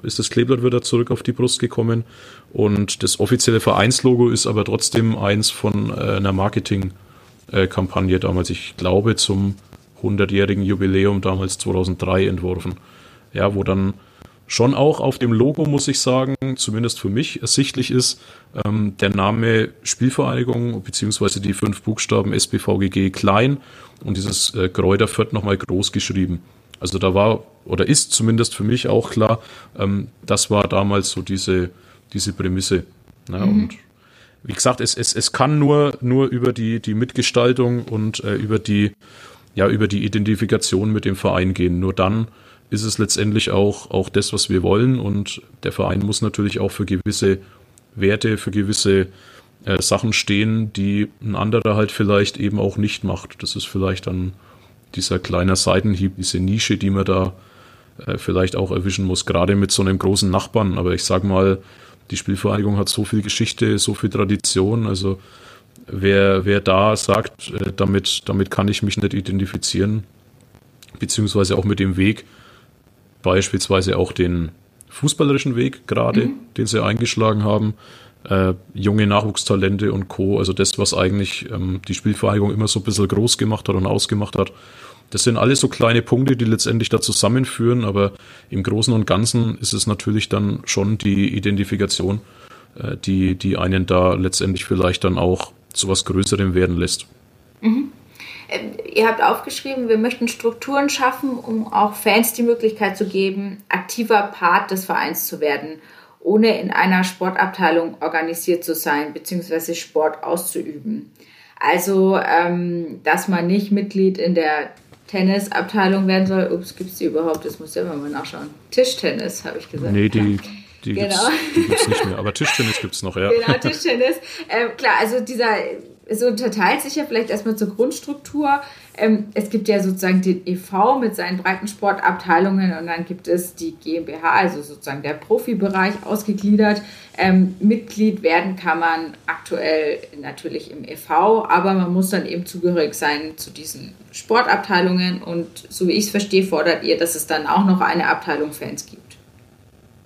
ist das Kleeblatt wieder zurück auf die Brust gekommen. Und das offizielle Vereinslogo ist aber trotzdem eins von äh, einer Marketingkampagne damals, ich glaube, zum 100-jährigen Jubiläum damals 2003 entworfen. Ja, wo dann schon auch auf dem Logo, muss ich sagen, zumindest für mich ersichtlich ist, ähm, der Name Spielvereinigung beziehungsweise die fünf Buchstaben SBVGG klein und dieses äh, Kräuter Fürth nochmal groß geschrieben. Also da war oder ist zumindest für mich auch klar, ähm, das war damals so diese, diese Prämisse. Ne? Mhm. Und wie gesagt, es, es, es kann nur, nur über die, die Mitgestaltung und äh, über die, ja, über die Identifikation mit dem Verein gehen. Nur dann ist es letztendlich auch, auch das, was wir wollen. Und der Verein muss natürlich auch für gewisse Werte, für gewisse äh, Sachen stehen, die ein anderer halt vielleicht eben auch nicht macht. Das ist vielleicht dann dieser kleine Seitenhieb, diese Nische, die man da äh, vielleicht auch erwischen muss, gerade mit so einem großen Nachbarn. Aber ich sag mal, die Spielvereinigung hat so viel Geschichte, so viel Tradition. Also wer, wer da sagt, äh, damit, damit kann ich mich nicht identifizieren, beziehungsweise auch mit dem Weg, beispielsweise auch den fußballerischen Weg gerade, mhm. den sie eingeschlagen haben, äh, junge Nachwuchstalente und Co. Also das, was eigentlich ähm, die Spielvereinigung immer so ein bisschen groß gemacht hat und ausgemacht hat. Das sind alles so kleine Punkte, die letztendlich da zusammenführen, aber im Großen und Ganzen ist es natürlich dann schon die Identifikation, äh, die, die einen da letztendlich vielleicht dann auch zu was Größerem werden lässt. Mhm. Äh, ihr habt aufgeschrieben, wir möchten Strukturen schaffen, um auch Fans die Möglichkeit zu geben, aktiver Part des Vereins zu werden, ohne in einer Sportabteilung organisiert zu sein bzw. Sport auszuüben. Also, ähm, dass man nicht Mitglied in der Tennisabteilung werden soll. Ups, gibt es die überhaupt? Das muss ja immer mal nachschauen. Tischtennis, habe ich gesagt. Nee, die, die genau. gibt es nicht mehr. Aber Tischtennis gibt es noch, ja. Genau, Tischtennis. Ähm, klar, also dieser, so unterteilt sich ja vielleicht erstmal zur Grundstruktur. Ähm, es gibt ja sozusagen den EV mit seinen breiten Sportabteilungen und dann gibt es die GmbH, also sozusagen der Profibereich ausgegliedert. Ähm, Mitglied werden kann man aktuell natürlich im EV, aber man muss dann eben zugehörig sein zu diesen Sportabteilungen und so wie ich es verstehe, fordert ihr, dass es dann auch noch eine Abteilung Fans gibt.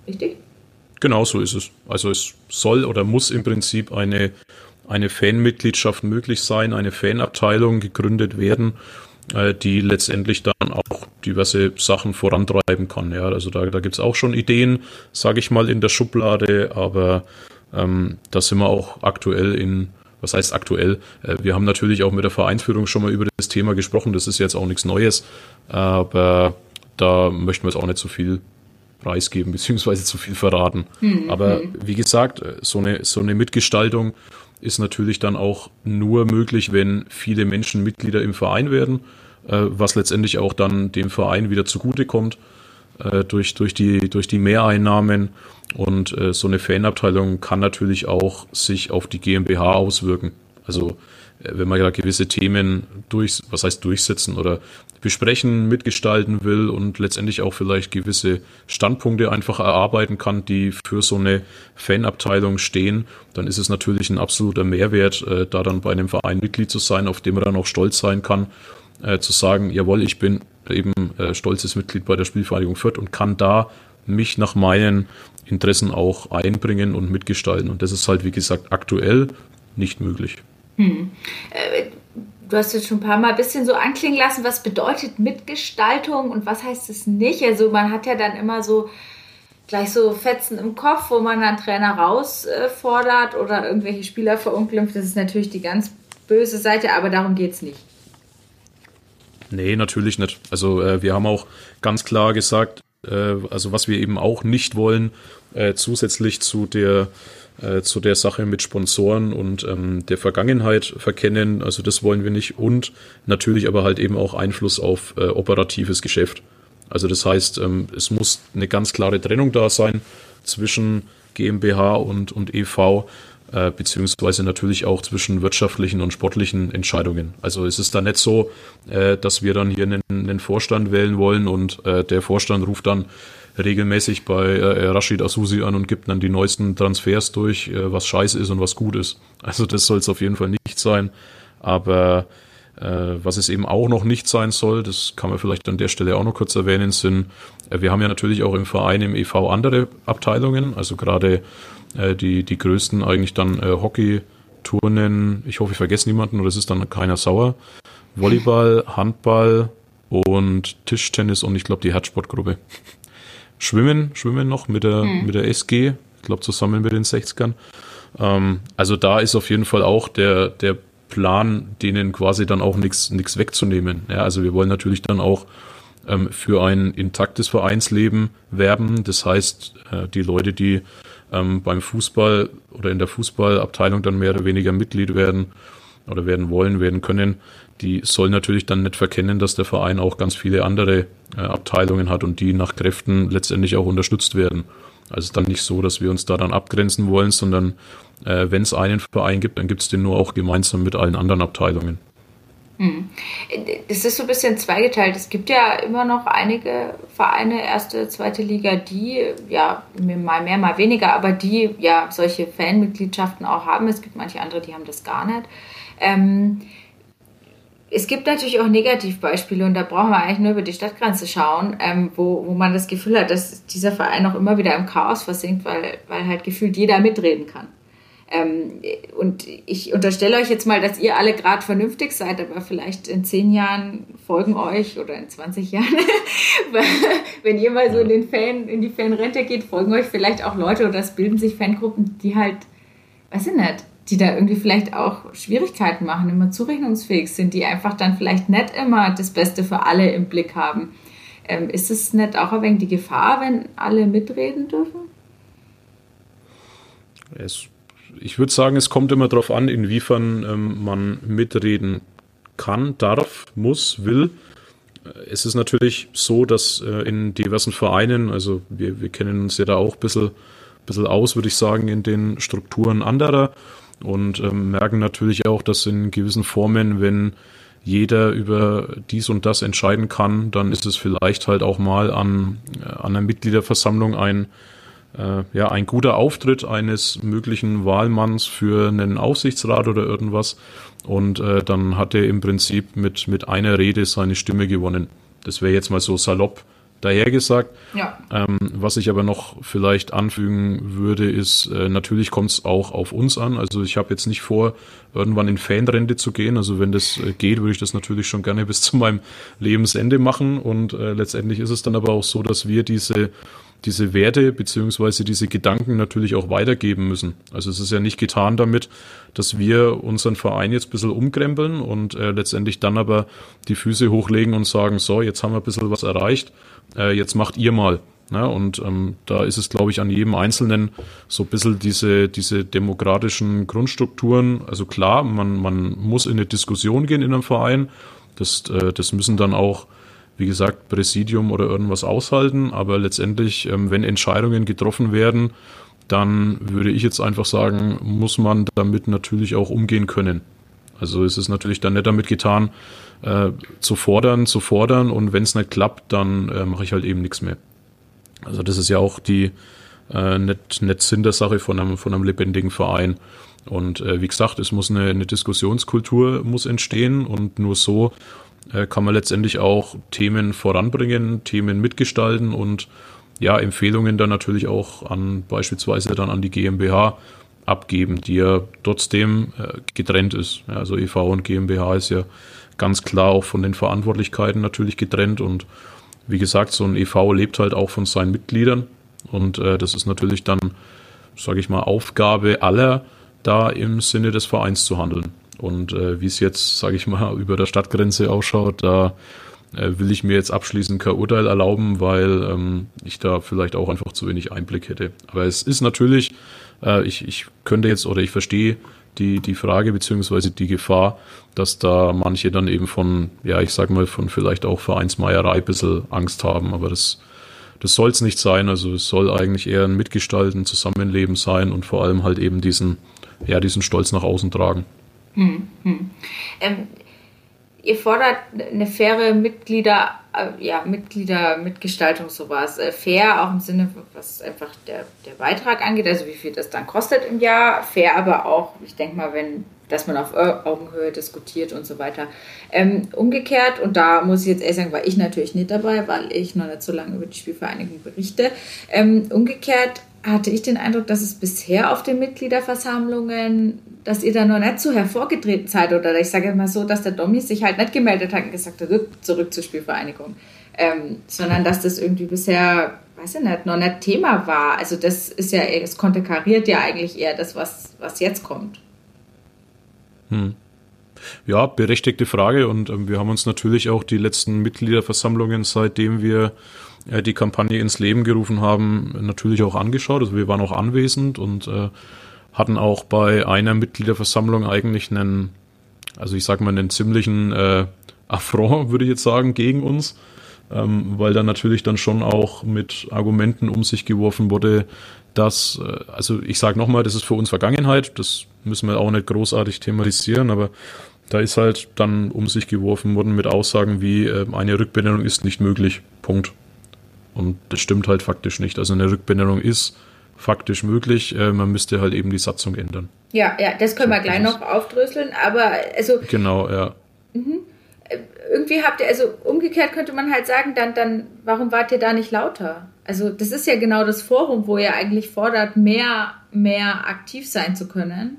Richtig? Genau so ist es. Also es soll oder muss im Prinzip eine, eine Fanmitgliedschaft möglich sein, eine Fanabteilung gegründet werden, äh, die letztendlich dann auch diverse Sachen vorantreiben kann. Ja, also da, da gibt es auch schon Ideen, sage ich mal, in der Schublade, aber ähm, da sind wir auch aktuell in, was heißt aktuell? Äh, wir haben natürlich auch mit der Vereinsführung schon mal über das Thema gesprochen, das ist jetzt auch nichts Neues, aber da möchten wir jetzt auch nicht so viel preisgeben, (laughs) beziehungsweise zu viel verraten. Mhm. Aber hm. wie gesagt, so eine, so eine Mitgestaltung ist natürlich dann auch nur möglich, wenn viele Menschen Mitglieder im Verein werden, äh, was letztendlich auch dann dem Verein wieder zugutekommt äh, durch, durch, die, durch die Mehreinnahmen. Und äh, so eine Fanabteilung kann natürlich auch sich auf die GmbH auswirken. Also wenn man ja gewisse Themen durch, was heißt durchsetzen oder besprechen, mitgestalten will und letztendlich auch vielleicht gewisse Standpunkte einfach erarbeiten kann, die für so eine Fanabteilung stehen, dann ist es natürlich ein absoluter Mehrwert, äh, da dann bei einem Verein Mitglied zu sein, auf dem man dann auch stolz sein kann, äh, zu sagen, jawohl, ich bin eben äh, stolzes Mitglied bei der Spielvereinigung Fürth und kann da mich nach meinen Interessen auch einbringen und mitgestalten. Und das ist halt, wie gesagt, aktuell nicht möglich. Hm. Äh, du hast jetzt schon ein paar Mal ein bisschen so anklingen lassen, was bedeutet Mitgestaltung und was heißt es nicht? Also man hat ja dann immer so gleich so Fetzen im Kopf, wo man dann Trainer rausfordert oder irgendwelche Spieler verunglimpft. Das ist natürlich die ganz böse Seite, aber darum geht es nicht. Nee, natürlich nicht. Also äh, wir haben auch ganz klar gesagt, äh, also was wir eben auch nicht wollen, äh, zusätzlich zu der äh, zu der Sache mit Sponsoren und ähm, der Vergangenheit verkennen. Also das wollen wir nicht. Und natürlich aber halt eben auch Einfluss auf äh, operatives Geschäft. Also das heißt, ähm, es muss eine ganz klare Trennung da sein zwischen GmbH und, und EV, äh, beziehungsweise natürlich auch zwischen wirtschaftlichen und sportlichen Entscheidungen. Also es ist da nicht so, äh, dass wir dann hier einen, einen Vorstand wählen wollen und äh, der Vorstand ruft dann regelmäßig bei äh, Rashid Asusi an und gibt dann die neuesten Transfers durch, äh, was scheiße ist und was gut ist. (laughs) Also das soll es auf jeden Fall nicht sein. Aber äh, was es eben auch noch nicht sein soll, das kann man vielleicht an der Stelle auch noch kurz erwähnen, sind, äh, wir haben ja natürlich auch im Verein, im EV andere Abteilungen, also gerade äh, die, die größten eigentlich dann äh, Hockey, Turnen, ich hoffe, ich vergesse niemanden oder es ist dann keiner sauer. Volleyball, (laughs) Handball und Tischtennis und ich glaube die Herzsportgruppe. Schwimmen, Schwimmen noch mit der, mhm. mit der SG, ich glaube zusammen mit den 60ern. Ähm, also da ist auf jeden Fall auch der, der Plan, denen quasi dann auch nichts nichts wegzunehmen. Ja, also wir wollen natürlich dann auch ähm, für ein intaktes Vereinsleben werben. Das heißt, äh, die Leute, die ähm, beim Fußball oder in der Fußballabteilung dann mehr oder weniger Mitglied werden oder werden wollen, werden können, die sollen natürlich dann nicht verkennen, dass der Verein auch ganz viele andere äh, Abteilungen hat und die nach Kräften letztendlich auch unterstützt werden. Also es ist dann nicht so, dass wir uns da dann abgrenzen wollen, sondern äh, wenn es einen Verein gibt, dann gibt es den nur auch gemeinsam mit allen anderen Abteilungen. Hm. Es ist so ein bisschen zweigeteilt. Es gibt ja immer noch einige Vereine, erste, zweite Liga, die ja mal mehr, mal weniger, aber die ja solche Fanmitgliedschaften auch haben. Es gibt manche andere, die haben das gar nicht. Ähm, es gibt natürlich auch Negativbeispiele und da brauchen wir eigentlich nur über die Stadtgrenze schauen, ähm, wo, wo man das Gefühl hat, dass dieser Verein auch immer wieder im Chaos versinkt, weil, weil halt gefühlt jeder mitreden kann. Ähm, und ich unterstelle euch jetzt mal, dass ihr alle gerade vernünftig seid, aber vielleicht in zehn Jahren folgen euch oder in 20 Jahren, (laughs) wenn ihr mal so in, den Fan, in die Fanrente geht, folgen euch vielleicht auch Leute oder es bilden sich Fangruppen, die halt, weiß ich nicht, die da irgendwie vielleicht auch Schwierigkeiten machen, immer zurechnungsfähig sind, die einfach dann vielleicht nicht immer das Beste für alle im Blick haben. Ähm, ist es nicht auch ein wenig die Gefahr, wenn alle mitreden dürfen? Es, ich würde sagen, es kommt immer darauf an, inwiefern ähm, man mitreden kann, darf, muss, will. Es ist natürlich so, dass äh, in diversen Vereinen, also wir, wir kennen uns ja da auch ein bisschen, bisschen aus, würde ich sagen, in den Strukturen anderer und ähm, merken natürlich auch, dass in gewissen Formen, wenn jeder über dies und das entscheiden kann, dann ist es vielleicht halt auch mal an, äh, an einer Mitgliederversammlung ein, äh, ja, ein guter Auftritt eines möglichen Wahlmanns für einen Aufsichtsrat oder irgendwas. Und äh, dann hat er im Prinzip mit, mit einer Rede seine Stimme gewonnen. Das wäre jetzt mal so salopp dahergesagt. Ja. Ähm, was ich aber noch vielleicht anfügen würde, ist, äh, natürlich kommt es auch auf uns an. Also ich habe jetzt nicht vor, irgendwann in Fanrente zu gehen. Also wenn das äh, geht, würde ich das natürlich schon gerne (laughs) bis zu meinem Lebensende machen. Und äh, letztendlich ist es dann aber auch so, dass wir diese diese Werte beziehungsweise diese Gedanken natürlich auch weitergeben müssen. Also es ist ja nicht getan damit, dass wir unseren Verein jetzt ein bisschen umkrempeln und äh, letztendlich dann aber die Füße hochlegen und sagen, so, jetzt haben wir ein bisschen was erreicht äh, jetzt macht ihr mal. Ne? Und ähm, da ist es, glaube ich, an jedem Einzelnen so ein bisschen diese, diese demokratischen Grundstrukturen. Also klar, man, man muss in eine Diskussion gehen in einem Verein. Das, äh, das müssen dann auch, wie gesagt, Präsidium oder irgendwas aushalten. Aber letztendlich, ähm, wenn Entscheidungen getroffen werden, dann würde ich jetzt einfach sagen, muss man damit natürlich auch umgehen können. Also es ist natürlich dann nicht damit getan, äh, zu fordern, zu fordern und wenn es nicht klappt, dann äh, mache ich halt eben nichts mehr. Also das ist ja auch die äh, nicht, nicht Sinn der Sache von einem, von einem lebendigen Verein. Und äh, wie gesagt, es muss eine, eine Diskussionskultur muss entstehen und nur so kann man letztendlich auch Themen voranbringen, Themen mitgestalten und ja, Empfehlungen dann natürlich auch an beispielsweise dann an die GmbH abgeben, die ja trotzdem äh, getrennt ist. Also EV und GmbH ist ja ganz klar auch von den Verantwortlichkeiten natürlich getrennt und wie gesagt, so ein EV lebt halt auch von seinen Mitgliedern und äh, das ist natürlich dann, sage ich mal, Aufgabe aller, da im Sinne des Vereins zu handeln. Und äh, wie es jetzt, sage ich mal, (laughs) über der Stadtgrenze ausschaut, da äh, will ich mir jetzt abschließend kein Urteil erlauben, weil ähm, ich da vielleicht auch einfach zu wenig Einblick hätte. Aber es ist natürlich, äh, ich, ich könnte jetzt oder ich verstehe die, die Frage beziehungsweise die Gefahr, dass da manche dann eben von, ja, ich sag mal, von vielleicht auch Vereinsmeierei ein bisschen Angst haben. Aber das, das soll es nicht sein. Also es soll eigentlich eher ein Mitgestalten, Zusammenleben sein und vor allem halt eben diesen, ja, diesen Stolz nach außen tragen. Hm, hm. Ähm, ihr fordert eine faire Mitglieder, äh, ja, Mitglieder, Mitgestaltung, sowas. Äh, fair auch im Sinne, was einfach der, der Beitrag angeht, also wie viel das dann kostet im Jahr. Fair aber auch, ich denke mal, wenn, dass man auf Augenhöhe diskutiert und so weiter. Ähm, umgekehrt, und da muss ich jetzt ehrlich sagen, war ich natürlich nicht dabei, weil ich noch nicht so lange über die Spielvereinigung berichte. Ähm, umgekehrt hatte ich den Eindruck, dass es bisher auf den Mitgliederversammlungen, dass ihr da noch nicht so hervorgetreten seid oder ich sage mal so, dass der Domi sich halt nicht gemeldet hat und gesagt hat, zurück zur Spielvereinigung, ähm, sondern dass das irgendwie bisher, weiß ich nicht, noch nicht Thema war. Also das ist ja, es konterkariert ja eigentlich eher das, was, was jetzt kommt. Hm. Ja, berechtigte Frage und ähm, wir haben uns natürlich auch die letzten Mitgliederversammlungen, seitdem wir äh, die Kampagne ins Leben gerufen haben, natürlich auch angeschaut. Also wir waren auch anwesend und äh, hatten auch bei einer Mitgliederversammlung eigentlich einen, also ich sag mal, einen ziemlichen äh, Affront, (laughs) würde ich jetzt sagen, gegen uns. Ähm, weil da natürlich dann schon auch mit Argumenten um sich geworfen wurde, dass, äh, also ich sage nochmal, das ist für uns Vergangenheit, das müssen wir auch nicht großartig thematisieren, aber da ist halt dann um sich geworfen worden mit Aussagen wie, äh, eine Rückbenennung ist nicht möglich. Punkt. Und das stimmt halt faktisch nicht. Also eine Rückbenennung ist faktisch möglich. Äh, man müsste halt eben die Satzung ändern. Ja, ja, das können so, wir gleich noch aufdröseln. Aber also. Genau, ja. Mhm. Äh, irgendwie habt ihr, also umgekehrt könnte man halt sagen, dann, dann, warum wart ihr da nicht lauter? Also das ist ja genau das Forum, wo ihr eigentlich fordert, mehr, mehr aktiv sein zu können.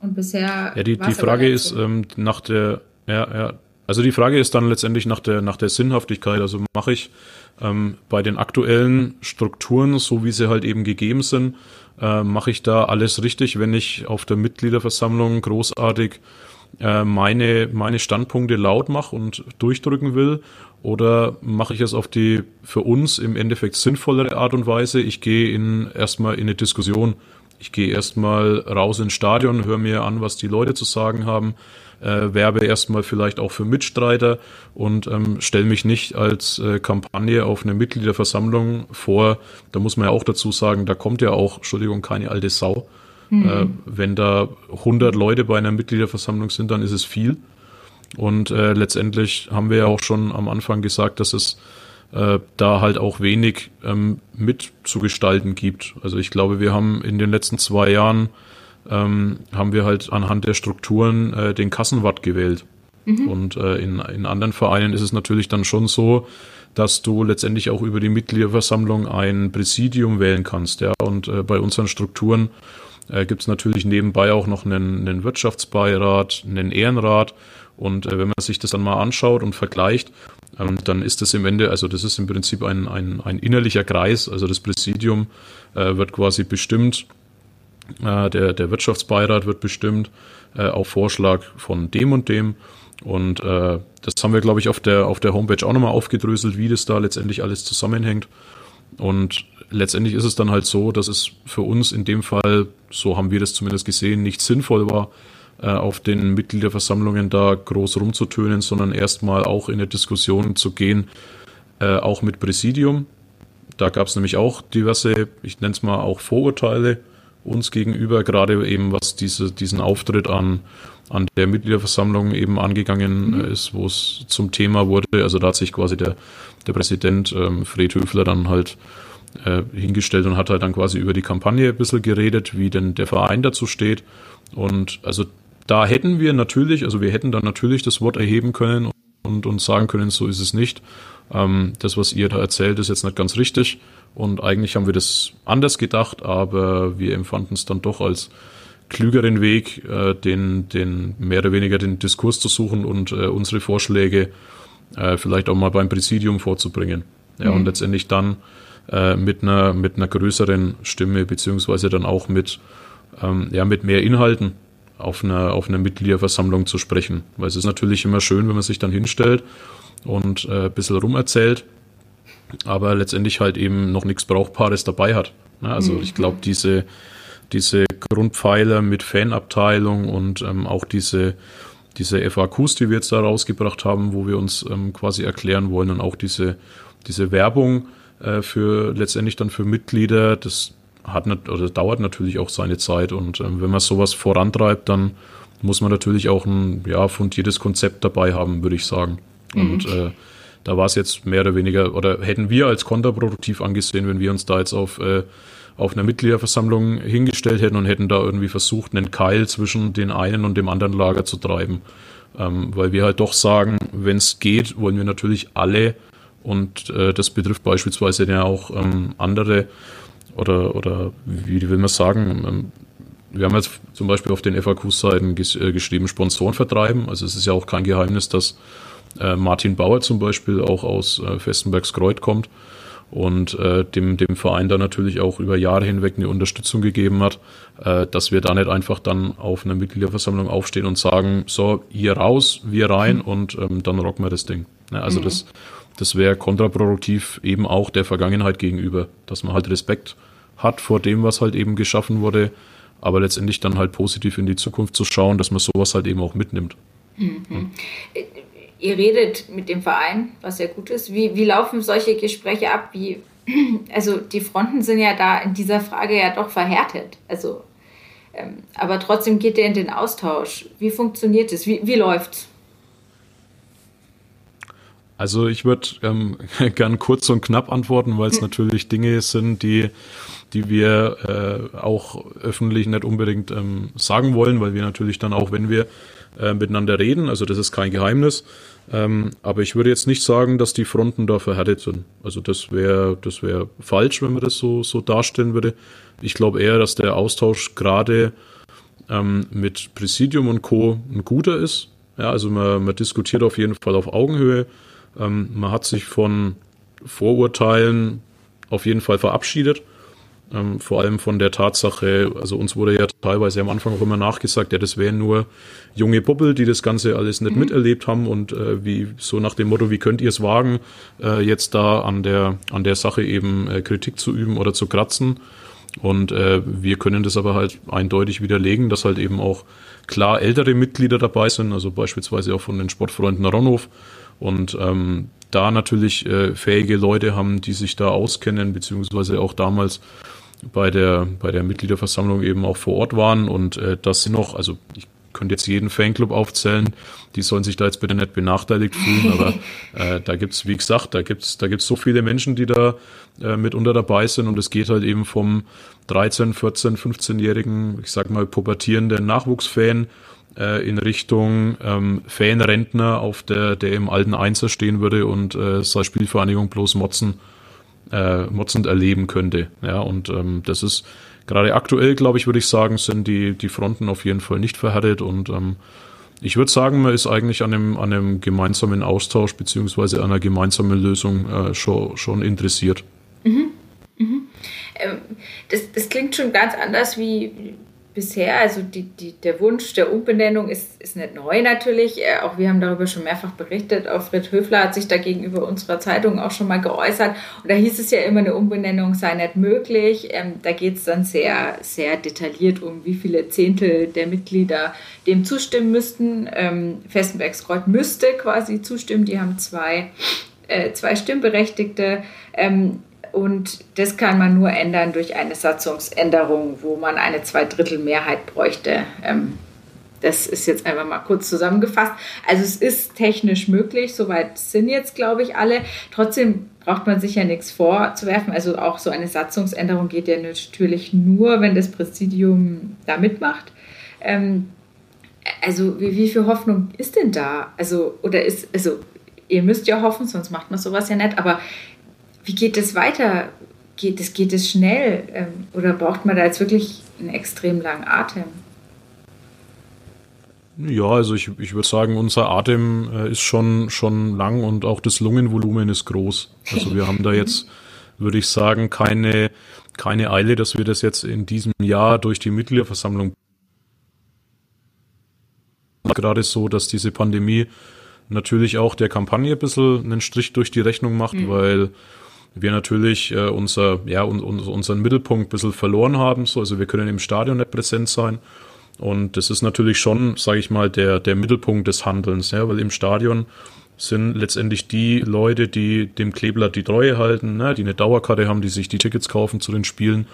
Und bisher. Ja, die, die Frage ist ähm, nach der, ja, ja, also die Frage ist dann letztendlich nach der, nach der Sinnhaftigkeit. Also mache ich ähm, bei den aktuellen Strukturen, so wie sie halt eben gegeben sind, äh, mache ich da alles richtig, wenn ich auf der Mitgliederversammlung großartig äh, meine, meine Standpunkte laut mache und durchdrücken will? Oder mache ich es auf die für uns im Endeffekt sinnvollere Art und Weise? Ich gehe in, erstmal in eine Diskussion. Ich gehe erstmal raus ins Stadion, höre mir an, was die Leute zu sagen haben, äh, werbe erstmal vielleicht auch für Mitstreiter und ähm, stelle mich nicht als äh, Kampagne auf eine Mitgliederversammlung vor. Da muss man ja auch dazu sagen, da kommt ja auch, Entschuldigung, keine alte Sau. Mhm. Äh, wenn da 100 Leute bei einer Mitgliederversammlung sind, dann ist es viel. Und äh, letztendlich haben wir ja auch schon am Anfang gesagt, dass es äh, da halt auch wenig ähm, mitzugestalten gibt. Also ich glaube, wir haben in den letzten zwei Jahren ähm, haben wir halt anhand der Strukturen äh, den Kassenwart gewählt. Mhm. Und äh, in, in anderen Vereinen ist es natürlich dann schon so, dass du letztendlich auch über die Mitgliederversammlung ein Präsidium wählen kannst. Ja? Und äh, bei unseren Strukturen äh, gibt es natürlich nebenbei auch noch einen, einen Wirtschaftsbeirat, einen Ehrenrat. Und äh, wenn man sich das dann mal anschaut und vergleicht, ähm, dann ist das im Ende, also das ist im Prinzip ein, ein, ein innerlicher Kreis. Also das Präsidium äh, wird quasi bestimmt, äh, der, der Wirtschaftsbeirat wird bestimmt äh, auf Vorschlag von dem und dem. Und äh, das haben wir, glaube ich, auf der, auf der Homepage auch nochmal aufgedröselt, wie das da letztendlich alles zusammenhängt. Und letztendlich ist es dann halt so, dass es für uns in dem Fall, so haben wir das zumindest gesehen, nicht sinnvoll war, auf den Mitgliederversammlungen da groß rumzutönen, sondern erstmal auch in eine Diskussion zu gehen, äh, auch mit Präsidium. Da gab es nämlich auch diverse, ich nenne es mal auch Vorurteile uns gegenüber, gerade eben was diese, diesen Auftritt an, an der Mitgliederversammlung eben angegangen mhm. ist, wo es zum Thema wurde. Also da hat sich quasi der, der Präsident ähm, Fred Höfler dann halt äh, hingestellt und hat halt dann quasi über die Kampagne ein bisschen geredet, wie denn der Verein dazu steht. Und also da hätten wir natürlich, also wir hätten dann natürlich das Wort erheben können und, und sagen können, so ist es nicht. Ähm, das, was ihr da erzählt, ist jetzt nicht ganz richtig. Und eigentlich haben wir das anders gedacht, aber wir empfanden es dann doch als klügeren Weg, äh, den, den mehr oder weniger den Diskurs zu suchen und äh, unsere Vorschläge äh, vielleicht auch mal beim Präsidium vorzubringen. Ja, mhm. und letztendlich dann äh, mit einer mit einer größeren Stimme beziehungsweise dann auch mit ähm, ja mit mehr Inhalten auf einer auf einer Mitgliederversammlung zu sprechen, weil es ist natürlich immer schön, wenn man sich dann hinstellt und äh, ein bisschen rumerzählt, aber letztendlich halt eben noch nichts Brauchbares dabei hat. Ne? Also mhm. ich glaube, diese diese Grundpfeiler mit Fanabteilung und ähm, auch diese diese FAQs, die wir jetzt da rausgebracht haben, wo wir uns ähm, quasi erklären wollen und auch diese diese Werbung, äh, für letztendlich dann für Mitglieder. Das hat nicht, oder dauert natürlich auch seine Zeit. Und ähm, wenn man sowas vorantreibt, dann muss man natürlich auch ein ja, fundiertes Konzept dabei haben, würde ich sagen. Mhm. Und äh, da war es jetzt mehr oder weniger, oder hätten wir als kontraproduktiv angesehen, wenn wir uns da jetzt auf, äh, auf einer Mitgliederversammlung hingestellt hätten und hätten da irgendwie versucht, einen Keil zwischen den einen und dem anderen Lager zu treiben. Ähm, weil wir halt doch sagen, wenn es geht, wollen wir natürlich alle und äh, das betrifft beispielsweise ja auch ähm, andere oder, oder wie will man sagen, ähm, wir haben jetzt zum Beispiel auf den FAQ-Seiten äh, geschrieben, Sponsoren vertreiben. Also es ist ja auch kein Geheimnis, dass äh, Martin Bauer zum Beispiel auch aus äh, Festenbergs Kreuz kommt und äh, dem, dem Verein da natürlich auch über Jahre hinweg eine Unterstützung gegeben hat, äh, dass wir da nicht einfach dann auf einer Mitgliederversammlung aufstehen und sagen, so, ihr raus, wir rein mhm. und ähm, dann rocken wir das Ding. Ja, also mhm. das das wäre kontraproduktiv eben auch der Vergangenheit gegenüber, dass man halt Respekt hat vor dem, was halt eben geschaffen wurde, aber letztendlich dann halt positiv in die Zukunft zu schauen, dass man sowas halt eben auch mitnimmt. Mhm. Mhm. Ihr redet mit dem Verein, was ja gut ist. Wie, wie laufen solche Gespräche ab? Wie, (clears throat) also die Fronten sind ja da in dieser Frage ja doch verhärtet. Also Ähm, aber trotzdem geht ihr in den Austausch. Wie funktioniert es? Wie, wie läuft's? Also ich würde ähm, (laughs) gern kurz und knapp antworten, weil es hm. natürlich Dinge sind, die, die wir äh, auch öffentlich nicht unbedingt ähm, sagen wollen, weil wir natürlich dann auch, wenn wir äh, miteinander reden, also das ist kein Geheimnis, ähm, aber ich würde jetzt nicht sagen, dass die Fronten da verhärtet sind. Also das wäre das wäre falsch, wenn man das so, so darstellen würde. Ich glaube eher, dass der Austausch gerade ähm, mit Präsidium und Co. ein guter ist. Ja, also man, man diskutiert auf jeden Fall auf Augenhöhe. Ähm, man hat sich von Vorurteilen auf jeden Fall verabschiedet. Ähm, vor allem von der Tatsache, also uns wurde ja teilweise am Anfang auch immer nachgesagt, ja, das wären nur junge Bubbel, die das Ganze alles nicht mhm. miterlebt haben und äh, wie so nach dem Motto, wie könnt ihr es wagen, äh, jetzt da an der an der Sache eben äh, Kritik zu üben oder zu kratzen. Und äh, wir können das aber halt eindeutig widerlegen, dass halt eben auch klar ältere Mitglieder dabei sind, also beispielsweise auch von den Sportfreunden Ronhof und ähm, da natürlich äh, fähige Leute haben, die sich da auskennen, beziehungsweise auch damals bei der, bei der Mitgliederversammlung eben auch vor Ort waren. Und äh, das sind noch, also ich könnte jetzt jeden Fanclub aufzählen, die sollen sich da jetzt bitte nicht benachteiligt fühlen, aber (laughs) äh, da gibt's wie gesagt, da gibt's da gibt's so viele Menschen, die da äh, mitunter dabei sind und es geht halt eben vom 13, 14, 15-jährigen, ich sag mal, pubertierenden Nachwuchsfan äh, in Richtung ähm, Fanrentner, auf der, der im alten Einser stehen würde und äh, seine Spielvereinigung bloß motzen äh, motzend erleben könnte. Ja, und ähm, das ist gerade aktuell, glaube ich, würde ich sagen, sind die, die Fronten auf jeden Fall nicht verhärtet und ähm, ich würde sagen, man ist eigentlich an einem, an einem gemeinsamen Austausch beziehungsweise einer gemeinsamen Lösung äh, schon, schon interessiert. Mhm. Mhm. Ähm, das, das klingt schon ganz anders wie, bisher, also die, die, der Wunsch der Umbenennung ist, ist nicht neu natürlich. Äh, auch wir haben darüber schon mehrfach berichtet. Auch Fred Höfler hat sich da gegenüber unserer Zeitung auch schon mal geäußert. Und da hieß es ja immer, eine Umbenennung sei nicht möglich. Ähm, da geht es dann sehr, sehr detailliert um, wie viele Zehntel der Mitglieder dem zustimmen müssten. Ähm, Festenbergskreuz müsste quasi zustimmen. Die haben zwei, äh, zwei Stimmberechtigte. Ähm, und das kann man nur ändern durch eine Satzungsänderung, wo man eine Zweidrittelmehrheit bräuchte. Ähm, das ist jetzt einfach mal kurz zusammengefasst. Also es ist technisch möglich, soweit sind jetzt, glaube ich, alle. Trotzdem braucht man sich ja nichts vorzuwerfen. Also auch so eine Satzungsänderung geht ja natürlich nur, wenn das Präsidium da mitmacht. Ähm, also wie, wie viel Hoffnung ist denn da? Also, oder ist, also ihr müsst ja hoffen, sonst macht man sowas ja nicht, aber wie geht es weiter? Geht es, geht es schnell? Ähm, oder braucht man da jetzt wirklich einen extrem langen Atem? Ja, also ich, ich würde sagen, unser Atem äh, ist schon, schon lang und auch das Lungenvolumen ist groß. Also wir haben da (laughs) jetzt, würde ich sagen, keine, keine Eile, dass wir das jetzt in diesem Jahr durch die Mitgliederversammlung gerade so, dass diese Pandemie natürlich auch der Kampagne ein bisschen einen Strich durch die Rechnung macht, mhm. weil wir natürlich äh, unser, ja, un, un, unseren Mittelpunkt ein bisschen verloren haben. So, also wir können im Stadion nicht präsent sein. Und das ist natürlich schon, sage ich mal, der, der Mittelpunkt des Handelns, ja, weil im Stadion sind letztendlich die Leute, die dem Kleeblatt die Treue halten, ne, die eine Dauerkarte haben, die sich die Tickets kaufen zu den Spielen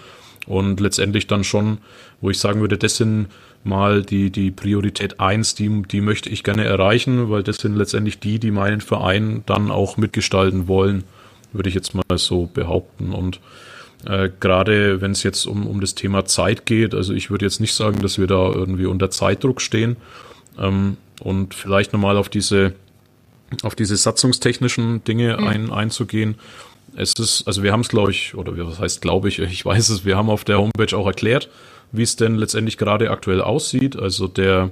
und letztendlich dann schon, wo ich sagen würde, das sind mal die, die Priorität eins, die, die möchte ich gerne erreichen, weil das sind letztendlich die, die meinen Verein dann auch mitgestalten wollen würde ich jetzt mal so behaupten. Und äh, gerade wenn es jetzt um, um das Thema Zeit geht, also ich würde jetzt nicht sagen, dass wir da irgendwie unter Zeitdruck stehen. Ähm, und vielleicht nochmal auf diese, auf diese satzungstechnischen Dinge mhm. ein, einzugehen. Es ist, also wir haben es, glaube ich, oder was heißt, glaube ich, ich weiß es, wir haben auf der Homepage auch erklärt, wie es denn letztendlich gerade aktuell aussieht. Also der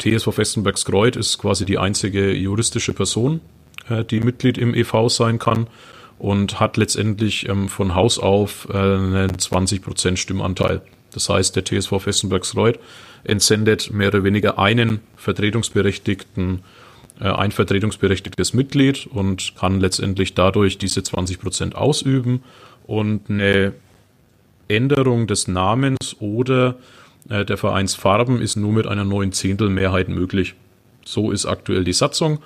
TSV Festenbergs-Kreuth ist quasi die einzige juristische Person, äh, die Mitglied im EV sein kann und hat letztendlich ähm, von Haus auf äh, einen 20% Stimmanteil. Das heißt, der TSV Festenbergsreuth entsendet mehr oder weniger einen vertretungsberechtigten, äh, ein vertretungsberechtigtes Mitglied und kann letztendlich dadurch diese 20% ausüben und eine Änderung des Namens oder äh, der Vereinsfarben ist nur mit einer neuen Zehntelmehrheit möglich. So ist aktuell die Satzung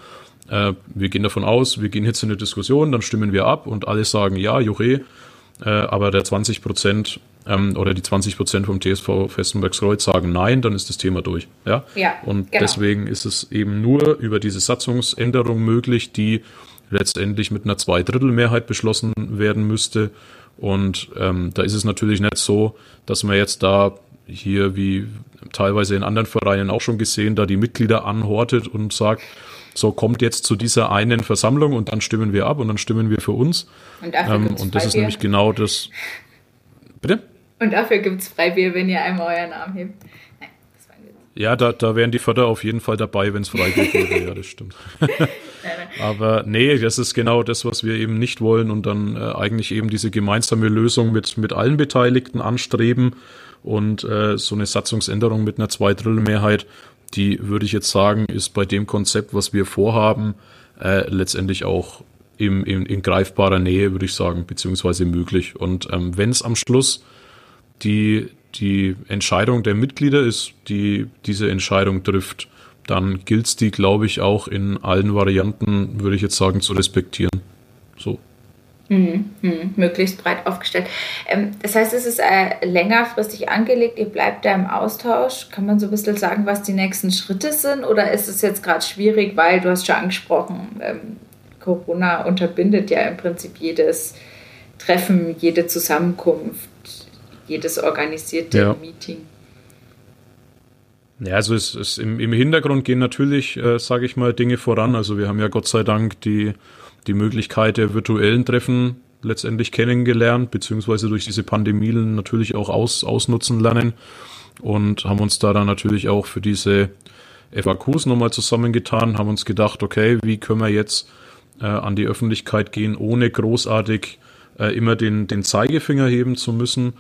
äh, wir gehen davon aus, wir gehen jetzt in eine Diskussion, dann stimmen wir ab und alle sagen ja, Juche, äh, aber der 20 Prozent ähm, oder die 20 Prozent vom TSV Festenbergskreuz sagen nein, dann ist das Thema durch. Ja. ja und genau. deswegen ist es eben nur über diese Satzungsänderung möglich, die letztendlich mit einer Zweidrittelmehrheit beschlossen werden müsste. Und ähm, da ist es natürlich nicht so, dass man jetzt da hier wie teilweise in anderen Vereinen auch schon gesehen, da die Mitglieder anhortet und sagt, so kommt jetzt zu dieser einen Versammlung und dann stimmen wir ab und dann stimmen wir für uns. Und, ähm, und das ist nämlich genau das. Bitte? Und dafür gibt es Freibier, wenn ihr einmal euren Arm hebt. Nein, das war Ja, da, da wären die Förder auf jeden Fall dabei, wenn es Freibier wäre. ja, das stimmt. (laughs) Aber nee, das ist genau das, was wir eben nicht wollen und dann äh, eigentlich eben diese gemeinsame Lösung mit, mit allen Beteiligten anstreben und äh, so eine Satzungsänderung mit einer Zweidrittelmehrheit, die würde ich jetzt sagen, ist bei dem Konzept, was wir vorhaben, äh, letztendlich auch im, im, in greifbarer Nähe, würde ich sagen, beziehungsweise möglich. Und ähm, wenn es am Schluss die, die Entscheidung der Mitglieder ist, die diese Entscheidung trifft, dann gilt es die, glaube ich, auch in allen Varianten, würde ich jetzt sagen, zu respektieren. So. Mhm, mh, möglichst breit aufgestellt. Ähm, das heißt, es ist äh, längerfristig angelegt, ihr bleibt da im Austausch. Kann man so ein bisschen sagen, was die nächsten Schritte sind? Oder ist es jetzt gerade schwierig, weil du hast schon angesprochen, ähm, Corona unterbindet ja im Prinzip jedes Treffen, jede Zusammenkunft, jedes organisierte ja. Meeting. Ja, also es, es im, im Hintergrund gehen natürlich, äh, sage ich mal, Dinge voran. Also wir haben ja Gott sei Dank die, die Möglichkeit der virtuellen Treffen letztendlich kennengelernt, beziehungsweise durch diese Pandemien natürlich auch aus, ausnutzen lernen und haben uns da dann natürlich auch für diese FAQs nochmal zusammengetan, haben uns gedacht, okay, wie können wir jetzt äh, an die Öffentlichkeit gehen, ohne großartig äh, immer den, den Zeigefinger heben zu müssen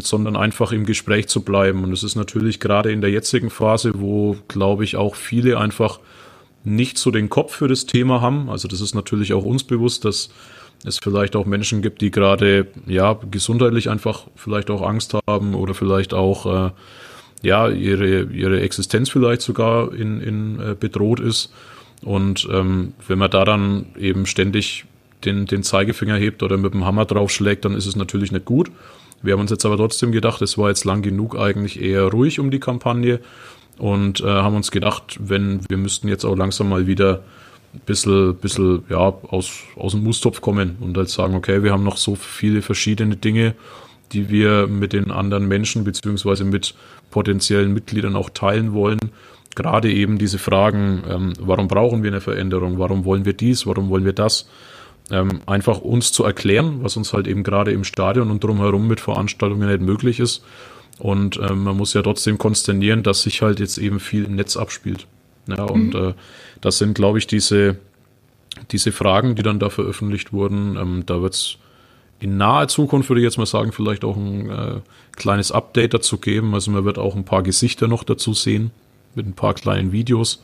sondern einfach im Gespräch zu bleiben. Und es ist natürlich gerade in der jetzigen Phase, wo, glaube ich, auch viele einfach nicht so den Kopf für das Thema haben. Also das ist natürlich auch uns bewusst, dass es vielleicht auch Menschen gibt, die gerade ja gesundheitlich einfach vielleicht auch Angst haben oder vielleicht auch äh, ja ihre ihre Existenz vielleicht sogar in, in äh, bedroht ist. Und ähm, wenn man da dann eben ständig den, den Zeigefinger hebt oder mit dem Hammer draufschlägt, dann ist es natürlich nicht gut. Wir haben uns jetzt aber trotzdem gedacht, es war jetzt lang genug eigentlich eher ruhig um die Kampagne und äh, haben uns gedacht, wenn wir müssten jetzt auch langsam mal wieder ein bisschen, bisschen ja, aus, aus dem Mustopf kommen und halt sagen, okay, wir haben noch so viele verschiedene Dinge, die wir mit den anderen Menschen beziehungsweise mit potenziellen Mitgliedern auch teilen wollen. Gerade eben diese Fragen, ähm, warum brauchen wir eine Veränderung, warum wollen wir dies, warum wollen wir das, ähm, einfach uns zu erklären, was uns halt eben gerade im Stadion und drumherum mit Veranstaltungen nicht möglich ist. Und ähm, man muss ja trotzdem konsternieren, dass sich halt jetzt eben viel im Netz abspielt. Ja, und mhm. äh, das sind, glaube ich, diese, diese Fragen, die dann da veröffentlicht wurden. Ähm, da wird es in naher Zukunft, würde ich jetzt mal sagen, vielleicht auch ein äh, kleines Update dazu geben. Also man wird auch ein paar Gesichter noch dazu sehen, mit ein paar kleinen Videos.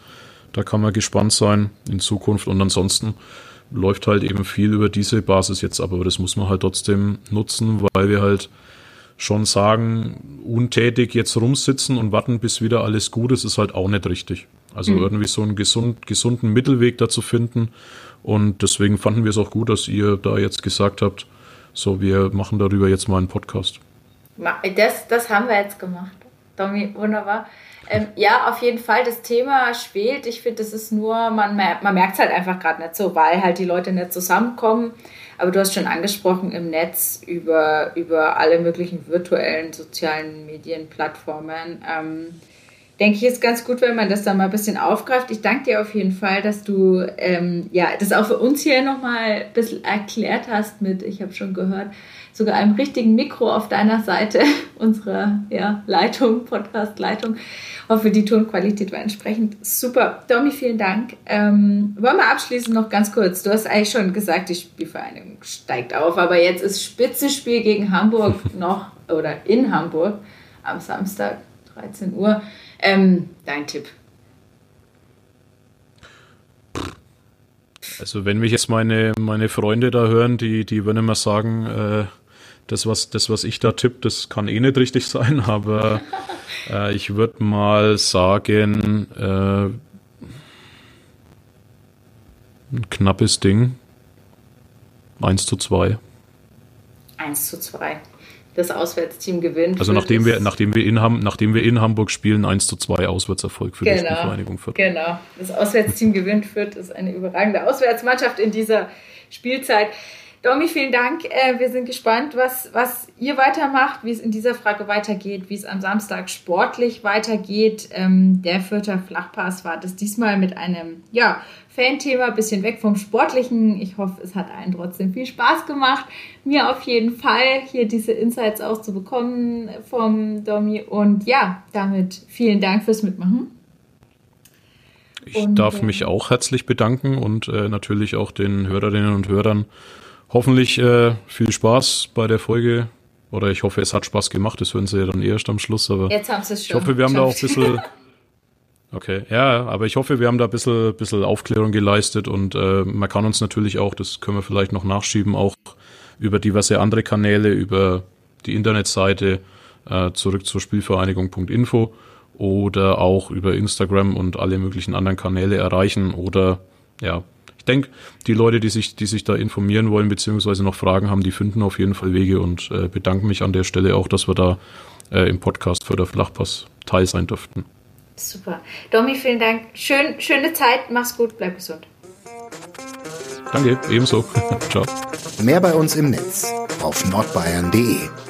Da kann man gespannt sein in Zukunft. Und ansonsten läuft halt eben viel über diese Basis jetzt ab, aber das muss man halt trotzdem nutzen, weil wir halt schon sagen, untätig jetzt rumsitzen und warten, bis wieder alles gut ist, ist halt auch nicht richtig. Also mhm. irgendwie so einen gesund, gesunden Mittelweg dazu finden. Und deswegen fanden wir es auch gut, dass ihr da jetzt gesagt habt, so, wir machen darüber jetzt mal einen Podcast. Das, das haben wir jetzt gemacht. Domi, wunderbar. Ähm, ja, auf jeden Fall, das Thema schwelt. Ich finde, das ist nur, man, man merkt es halt einfach gerade nicht so, weil halt die Leute nicht zusammenkommen. Aber du hast schon angesprochen, im Netz über, über alle möglichen virtuellen sozialen Medienplattformen. Ähm, denke ich, ist ganz gut, wenn man das dann mal ein bisschen aufgreift. Ich danke dir auf jeden Fall, dass du ähm, ja, das auch für uns hier nochmal ein bisschen erklärt hast mit, ich habe schon gehört, sogar einem richtigen Mikro auf deiner Seite (laughs) unserer ja, Leitung, Podcast-Leitung. Hoffe, die Tonqualität war entsprechend super. Domi, vielen Dank. Ähm, wollen wir abschließend noch ganz kurz. Du hast eigentlich schon gesagt, die Spielvereinigung steigt auf, aber jetzt ist Spitzenspiel gegen Hamburg (laughs) noch oder in Hamburg am Samstag, 13 Uhr. Ähm, dein Tipp. Also wenn mich jetzt meine, meine Freunde da hören, die, die würden immer sagen, äh, das, was, das, was ich da tippe, das kann eh nicht richtig sein, (laughs) aber äh, ich würde mal sagen, äh, ein knappes Ding. 1 zu 2. 1 zu 2. das Auswärtsteam gewinnt. Also nachdem wir, nachdem wir in, nachdem wir in Hamburg spielen, 1 zu 2 Auswärtserfolg für genau, die Spielvereinigung Fürth. Genau, das Auswärtsteam gewinnt Fürth, ist eine überragende Auswärtsmannschaft in dieser Spielzeit. Domi, vielen Dank. Äh, wir sind gespannt, was, was ihr weitermacht, wie es in dieser Frage weitergeht, wie es am Samstag sportlich weitergeht. Ähm, der vierte Flachpass war das diesmal mit einem ja, Fan-Thema, bisschen weg vom Sportlichen. Ich hoffe, es hat allen trotzdem viel Spaß gemacht. Mir auf jeden Fall, hier diese Insights auch zu bekommen vom Domi. Und ja, damit vielen Dank fürs Mitmachen. Ich und, darf mich auch herzlich bedanken und äh, natürlich auch den Hörerinnen und Hörern hoffentlich äh, viel Spaß bei der Folge. Oder ich hoffe, es hat Spaß gemacht. Das hören sie ja dann erst am Schluss. Aber Jetzt haben sie es schon. Ich hoffe, wir haben da auch ein bisschen. (laughs) Okay, ja, aber ich hoffe, wir haben da ein bisschen, bisschen Aufklärung geleistet und äh, man kann uns natürlich auch, das können wir vielleicht noch nachschieben, auch über diverse andere Kanäle, über die Internetseite äh, zurück zur Spielvereinigung.info oder auch über Instagram und alle möglichen anderen Kanäle erreichen oder ja, denke, die Leute, die sich, die sich da informieren wollen, beziehungsweise noch Fragen haben, die finden auf jeden Fall Wege und äh, bedanke mich an der Stelle auch, dass wir da äh, im Podcast für der Flachpass teil sein durften. Super. Domi, vielen Dank. Schön, schöne Zeit. Mach's gut. Bleib gesund. Danke, ebenso. (laughs) Ciao. Mehr bei uns im Netz auf nordbayern.de.